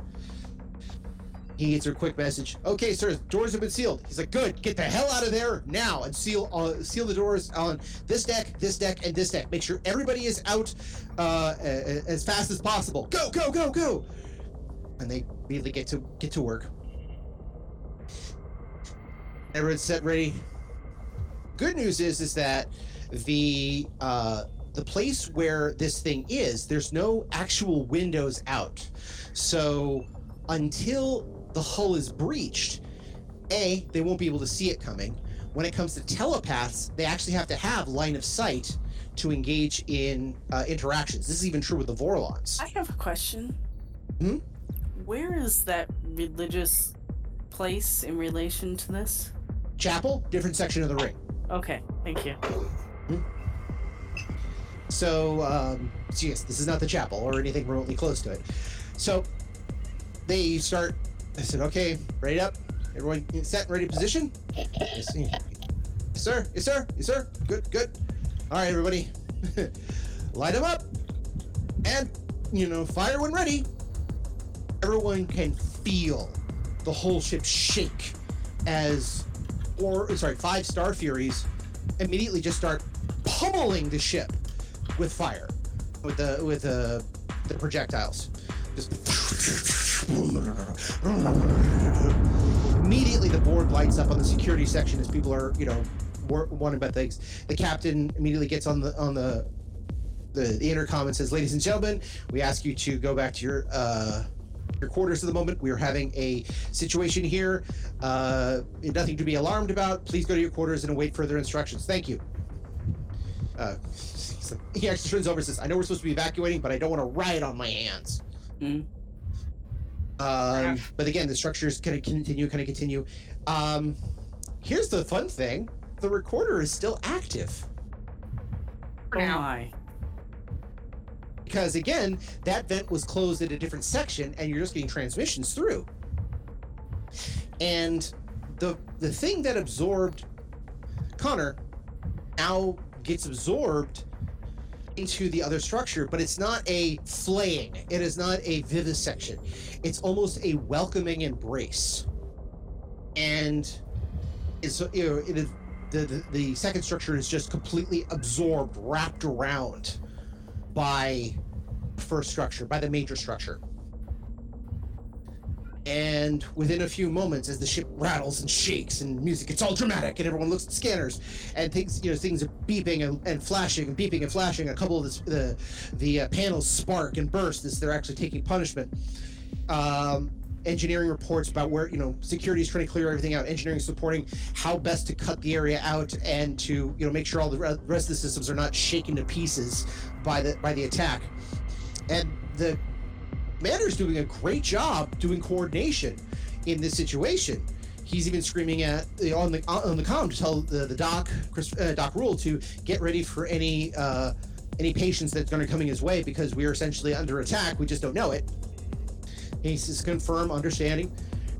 He gets a quick message. Okay, sir, doors have been sealed. He's like, good. Get the hell out of there now and seal uh, seal the doors on this deck, this deck, and this deck. Make sure everybody is out uh, as fast as possible. Go, go, go, go. And they immediately get to get to work. Everyone's set, ready. Good news is is that the uh, the place where this thing is, there's no actual windows out. So until the hull is breached, A, they won't be able to see it coming. When it comes to telepaths, they actually have to have line of sight to engage in uh, interactions. This is even true with the Vorlons. I have a question. Hmm? Where is that religious place in relation to this? Chapel, different section of the ring. Okay, thank you. So, um, so yes, this is not the chapel or anything remotely close to it. So they start. I said, "Okay, ready up. Everyone set, in ready position." Yes, sir. Yes, sir. Yes, sir. Good, good. All right, everybody, light them up, and you know, fire when ready. Everyone can feel the whole ship shake as, or sorry, five Star Furies immediately just start pummeling the ship with fire, with the with the the projectiles. Just immediately the board lights up on the security section as people are you know wondering about things. The captain immediately gets on the on the the, the intercom and says, "Ladies and gentlemen, we ask you to go back to your." Uh, your quarters at the moment. We are having a situation here. Uh, nothing to be alarmed about. Please go to your quarters and await further instructions. Thank you. Uh, he actually turns over and says, I know we're supposed to be evacuating, but I don't want to riot on my hands. Mm. Um, but again, the structure is going to continue, kind of continue. Um, here's the fun thing the recorder is still active. Oh now. my. Because again, that vent was closed at a different section and you're just getting transmissions through. And the the thing that absorbed Connor now gets absorbed into the other structure, but it's not a flaying. It is not a vivisection. It's almost a welcoming embrace. And it's you know, it is the, the the second structure is just completely absorbed, wrapped around by first structure, by the major structure. And within a few moments, as the ship rattles and shakes and music, it's all dramatic, and everyone looks at scanners, and things, you know, things are beeping and, and flashing and beeping and flashing. A couple of the the, the uh, panels spark and burst as they're actually taking punishment. Um, engineering reports about where you know security is trying to clear everything out. Engineering supporting how best to cut the area out and to you know make sure all the rest of the systems are not shaken to pieces by the by the attack. And the Commander's doing a great job doing coordination in this situation. He's even screaming at on the on the comm to tell the, the doc Chris, uh, Doc Rule to get ready for any uh, any patients that's going to coming his way because we are essentially under attack. We just don't know it. He says confirm, understanding.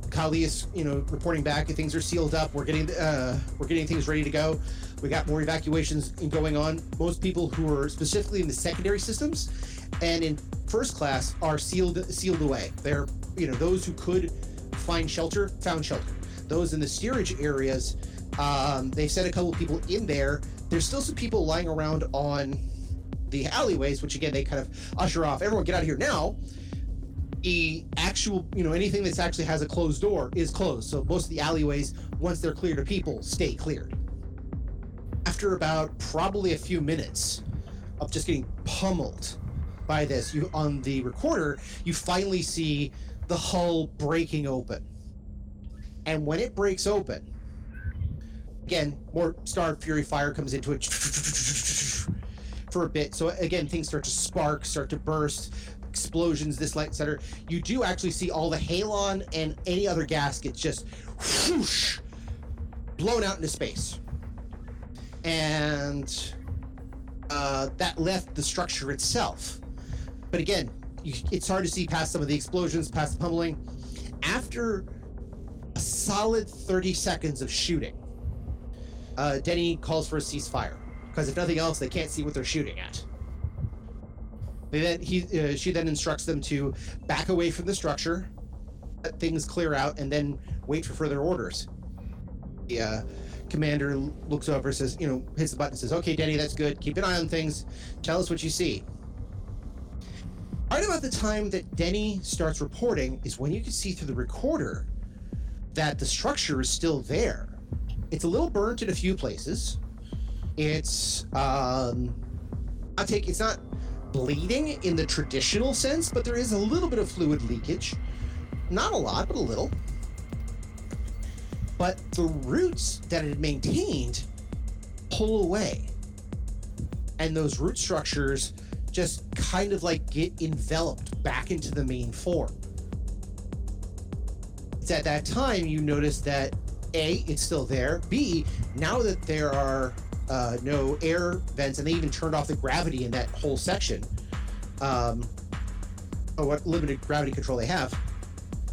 Kali is, you know, reporting back. Things are sealed up. We're getting, uh, we're getting things ready to go. We got more evacuations going on. Most people who are specifically in the secondary systems and in first class are sealed sealed away. They're, you know, those who could find shelter found shelter. Those in the steerage areas, um, they sent a couple of people in there. There's still some people lying around on the alleyways, which again they kind of usher off. Everyone, get out of here now the actual, you know, anything that's actually has a closed door is closed. So most of the alleyways, once they're clear to people, stay cleared. After about probably a few minutes of just getting pummeled by this, you on the recorder, you finally see the hull breaking open. And when it breaks open, again, more Star Fury fire comes into it for a bit. So again, things start to spark, start to burst explosions, this light, etc. You do actually see all the halon and any other gaskets just whoosh, blown out into space, and uh, that left the structure itself. But again, you, it's hard to see past some of the explosions, past the pummeling. After a solid 30 seconds of shooting, uh, Denny calls for a ceasefire because if nothing else, they can't see what they're shooting at. They then he uh, she then instructs them to back away from the structure, let things clear out and then wait for further orders. The uh, commander looks over, says, you know, hits the button, says, "Okay, Denny, that's good. Keep an eye on things. Tell us what you see." Right about the time that Denny starts reporting is when you can see through the recorder that the structure is still there. It's a little burnt in a few places. It's um, I take it's not bleeding in the traditional sense, but there is a little bit of fluid leakage. Not a lot, but a little. But the roots that it maintained pull away. And those root structures just kind of like get enveloped back into the main form. It's at that time you notice that A, it's still there. B, now that there are uh, no air vents and they even turned off the gravity in that whole section, um, or what limited gravity control they have,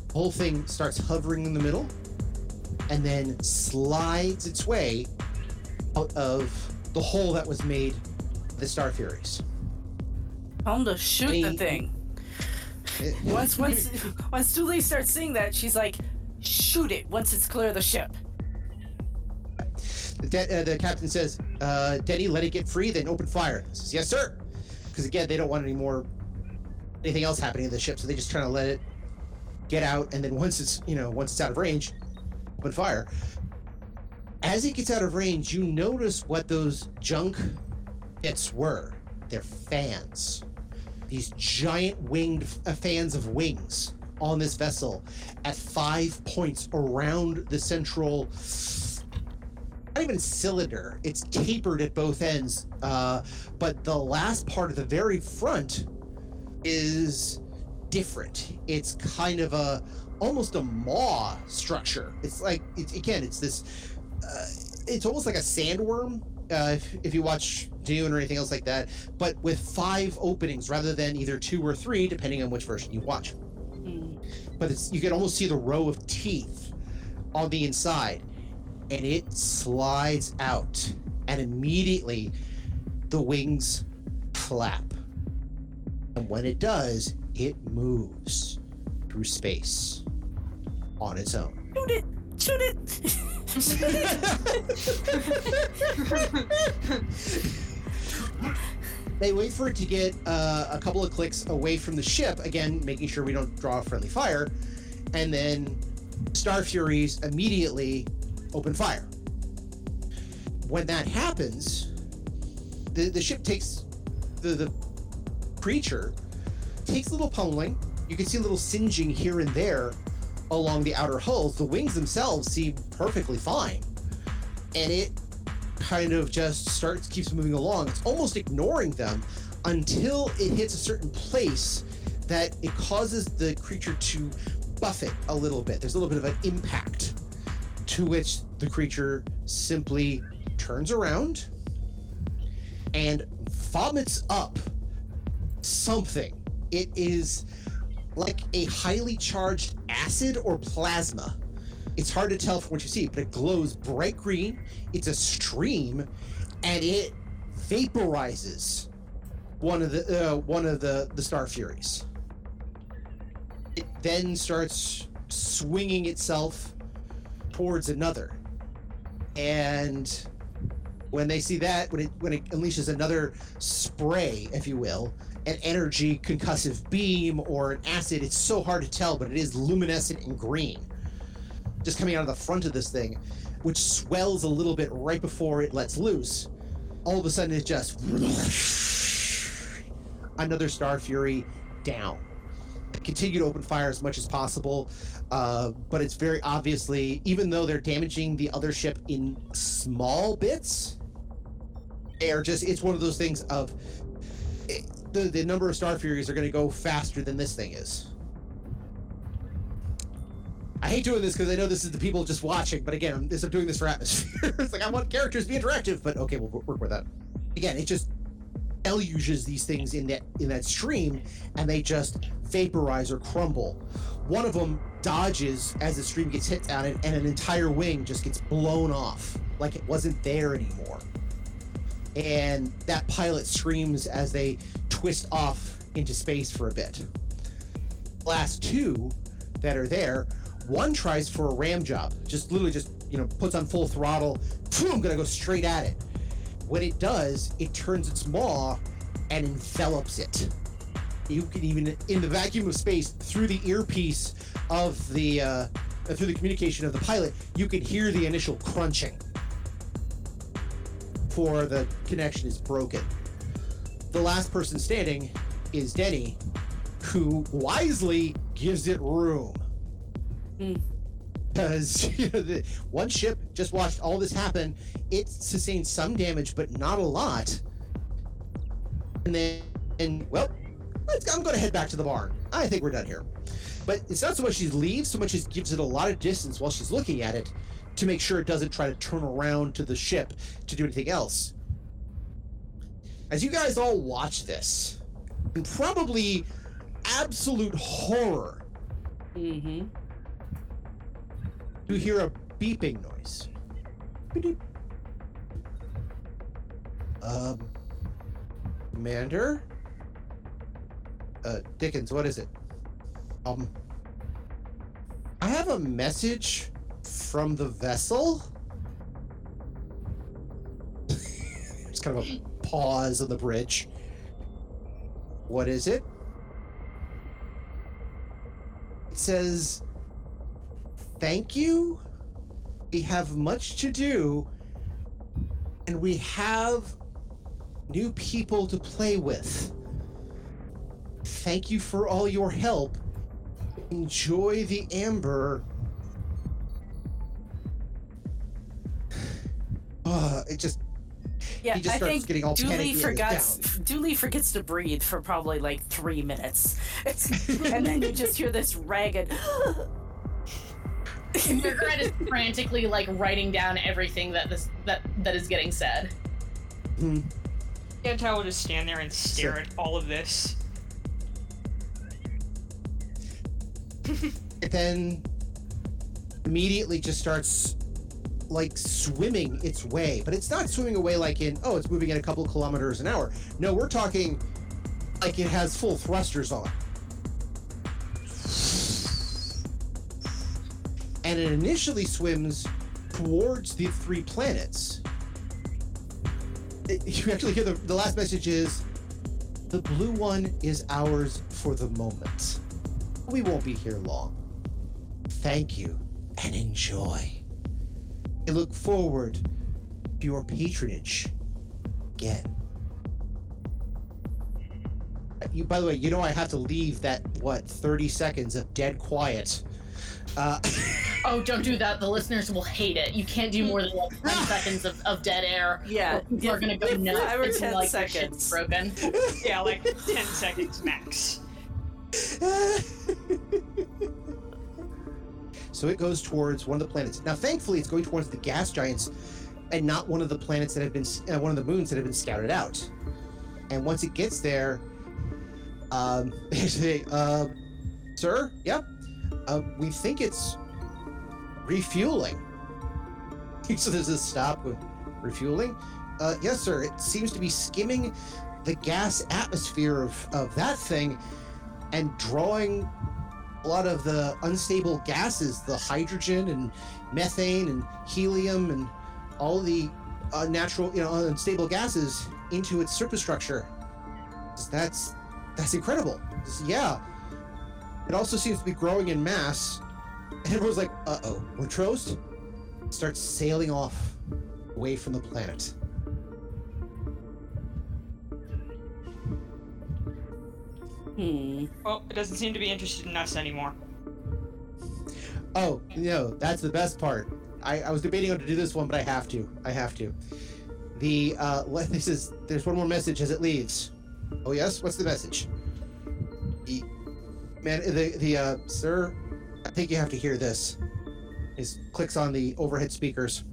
the whole thing starts hovering in the middle and then slides its way out of the hole that was made the Star Furies. Tell him to shoot the Hey. thing. It- Once once once Dooley starts seeing that, she's like, shoot it once it's clear of the ship. The, de- uh, the captain says, uh, Denny, let it get free, then open fire. He says, yes, sir. Because again, they don't want any more anything else happening to the ship, so they just trying to let it get out, and then once it's you know once it's out of range, open fire. As it gets out of range, you notice what those junk bits were. They're fans. These giant winged uh, fans of wings on this vessel at five points around the central not even cylinder. It's tapered at both ends, uh, but the last part of the very front is different. It's kind of a almost a maw structure. It's like it's again, it's this. Uh, it's almost like a sandworm. Uh, if, if you watch Dune or anything else like that, but with five openings rather than either two or three, depending on which version you watch. Hmm. But it's you can almost see the row of teeth on the inside and it slides out and immediately the wings flap and when it does it moves through space on its own Shoot it! Shoot it! they wait for it to get uh, a couple of clicks away from the ship again making sure we don't draw friendly fire and then star furies immediately open fire. When that happens the, the ship takes the, the creature takes a little pummeling. You can see a little singeing here and there along the outer hulls. The wings themselves seem perfectly fine. And it kind of just starts keeps moving along. It's almost ignoring them until it hits a certain place that it causes the creature to buffet a little bit. There's a little bit of an impact to which the creature simply turns around and vomits up something it is like a highly charged acid or plasma it's hard to tell from what you see, but it glows bright green. It's a stream, and it vaporizes one of the uh, one of the the Star Furies. It then starts swinging itself towards another, and when they see that, when it when it unleashes another spray, if you will, an energy concussive beam or an acid, it's so hard to tell, but it is luminescent and green just coming out of the front of this thing, which swells a little bit right before it lets loose. All of a sudden, it just another Star Fury down. Continue to open fire as much as possible, uh, but it's very obviously, even though they're damaging the other ship in small bits, they are just. It's one of those things of it, the the number of Star Furies are going to go faster than this thing is. I hate doing this because I know this is the people just watching, but again, I'm, I'm doing this for atmosphere. it's like I want characters to be interactive, but okay, we'll work with that. Again, it just deluges these things in that in that stream, and they just vaporize or crumble. One of them dodges as the stream gets hit down, it, and an entire wing just gets blown off, like it wasn't there anymore. And that pilot screams as they twist off into space for a bit. Last two that are there. One tries for a ram job, just literally just you know puts on full throttle. Boom, gonna go straight at it. When it does, it turns its maw and envelops it. You can even in the vacuum of space through the earpiece of the uh, through the communication of the pilot, you can hear the initial crunching. For the connection is broken. The last person standing is Denny, who wisely gives it room. Hmm. Because you know, the, one ship just watched all this happen. It sustained some damage, but not a lot. And then, and well, let's, I'm going to head back to the barn. I think we're done here. But it's not so much she leaves, so much as gives it a lot of distance while she's looking at it to make sure it doesn't try to turn around to the ship to do anything else. As you guys all watch this, in probably absolute horror, Mm-hmm. you hear a beeping noise. Beep. Um, Commander? Uh, Dickens, what is it? Um, I have a message from the vessel. It's kind of a pause on the bridge. What is it? It says, Thank you. We have much to do, and we have new people to play with. Thank you for all your help. Enjoy the amber. Uh, it just Yeah, He just I starts think getting all Dooley panicky and forgets down. Dooley forgets to breathe for probably like three minutes, and then you just hear this ragged. Margaret is frantically like writing down everything that this that that is getting said. Yantai will just stand there and stare Sure. at all of this. It then immediately just starts like swimming its way. But it's not swimming away like in oh it's moving at a couple kilometers an hour. No we're talking like it has full thrusters on. And it initially swims towards the three planets. It- you actually hear the, the last message is the blue one is ours for the moment we won't be here long. Thank you and enjoy. I look forward to your patronage again. You, by the way, you know I have to leave that what 30 seconds of dead quiet. Uh, Oh, don't do that. The listeners will hate it. You can't do more than like 10 seconds of, of dead air. Yeah, or people are gonna go nuts. Five or 10 like seconds. broken. Yeah, like 10 seconds max. so it goes towards one of the planets. Now, thankfully, it's going towards the gas giants, and not one of the planets that have been, uh, one of the moons that have been scouted out. And once it gets there, um, say, uh, "Sir, yep, uh, we think it's refueling." so there's a stop with refueling. Uh, yes, sir. It seems to be skimming the gas atmosphere of, of that thing and drawing a lot of the unstable gases, the hydrogen and methane and helium and all the uh, natural, you know, unstable gases into its surface structure. That's that's incredible. Yeah. It also seems to be growing in mass. And everyone's like, uh oh, toast? Starts sailing off away from the planet. Hmm. Well, it doesn't seem to be interested in us anymore. Oh, no, that's the best part. I, I was debating on to do this one, but I have to. I have to. The uh this is there's one more message as it leaves. Oh yes, what's the message? The, man, the the uh sir, I think you have to hear this. Is clicks on the overhead speakers.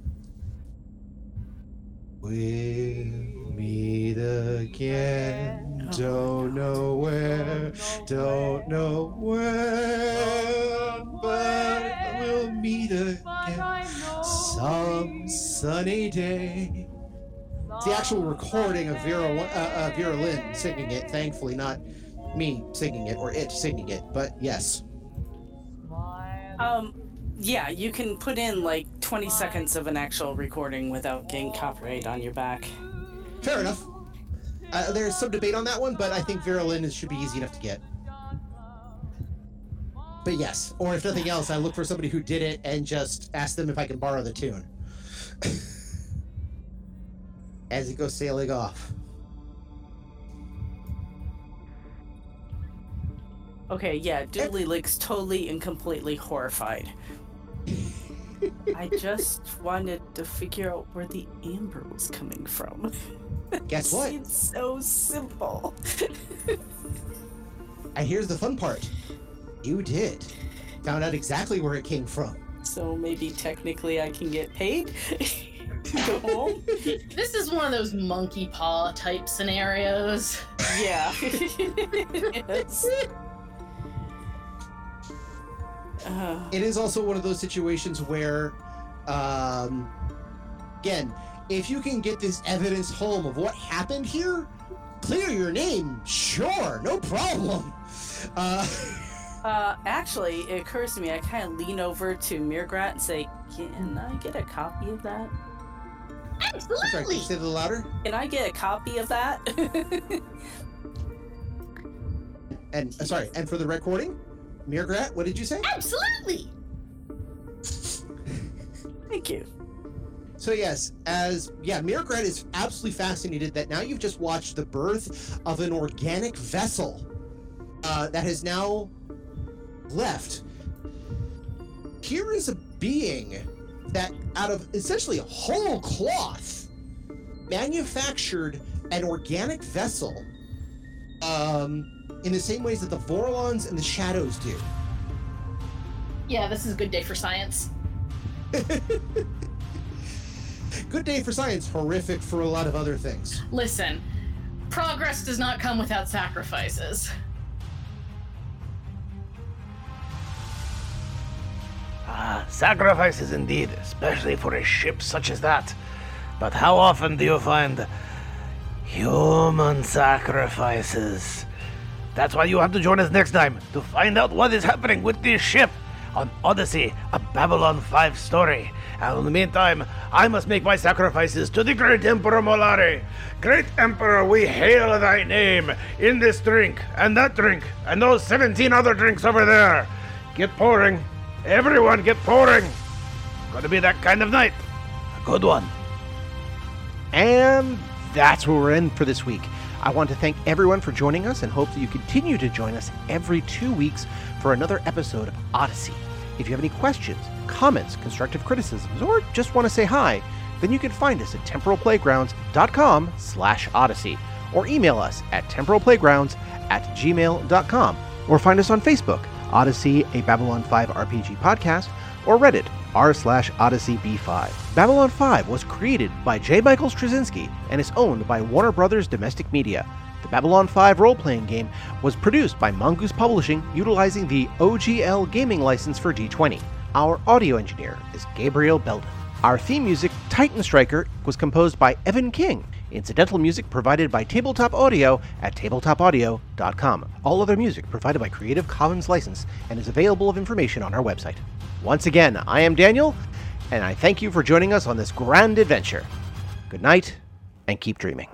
We'll meet again. Don't know where, don't know where, but we'll meet again some sunny day. The actual recording of Vera uh, uh, Vera Lynn singing it. Thankfully, not me singing it or it singing it, but yes. Um, yeah, you can put in like 20 seconds of an actual recording without getting copyright on your back. Fair enough. Uh, there's some debate on that one, but I think Vera Lynn is- should be easy enough to get. But yes, or if nothing else, I look for somebody who did it and just ask them if I can borrow the tune. As it goes sailing off. Okay, yeah, Dooley looks totally and completely horrified. I just wanted to figure out where the amber was coming from. Guess what? It's so simple. And here's the fun part. You did. Found out exactly where it came from. So maybe technically I can get paid to go home. This is one of those monkey paw type scenarios. Yeah. Yes. Uh, It is also one of those situations where, um, again, if you can get this evidence home of what happened here, clear your name, sure, no problem. Uh, uh, actually, it occurs to me, I kind of lean over to Mirgrat and say, Can I get a copy of that? I'm sorry, can you say it a little louder? Can I get a copy of that? And uh, sorry, and for the recording, Mirgrat, what did you say? Absolutely. Thank you. So yes, as yeah, Mirgrat is absolutely fascinated that now you've just watched the birth of an organic vessel uh, that has now left. Here is a being that, out of essentially whole cloth, manufactured an organic vessel um, in the same ways that the Vorlons and the Shadows do. Yeah, this is a good day for science. Good day for science, horrific for a lot of other things. Listen, progress does not come without sacrifices. Ah, sacrifices indeed, especially for a ship such as that. But how often do you find human sacrifices? That's why you have to join us next time to find out what is happening with this ship on Odyssey, a Babylon 5 story. And in the meantime, I must make my sacrifices to the great Emperor Mollari. Great Emperor, we hail thy name in this drink, and that drink, and those 17 other drinks over there. Get pouring. Everyone get pouring. Gonna be that kind of night. A good one. And that's where we're in for this week. I want to thank everyone for joining us and hope that you continue to join us every two weeks for another episode of Odyssey. If you have any questions, comments, constructive criticisms, or just want to say hi, then you can find us at temporalplaygrounds.com slash odyssey or email us at temporalplaygrounds at gmail.com or find us on Facebook, Odyssey, a Babylon 5 RPG podcast, or Reddit, r slash Odyssey B5. Babylon 5 was created by J. Michael Straczynski and is owned by Warner Brothers Domestic Media. The Babylon 5 role playing game was produced by Mongoose Publishing utilizing the OGL gaming license for D20. Our audio engineer is Gabriel Belden. Our theme music, Titan Striker, was composed by Evan King. Incidental music provided by Tabletop Audio at tabletopaudio.com. All other music provided by Creative Commons license and is available of information on our website. Once again, I am Daniel, and I thank you for joining us on this grand adventure. Good night, and keep dreaming.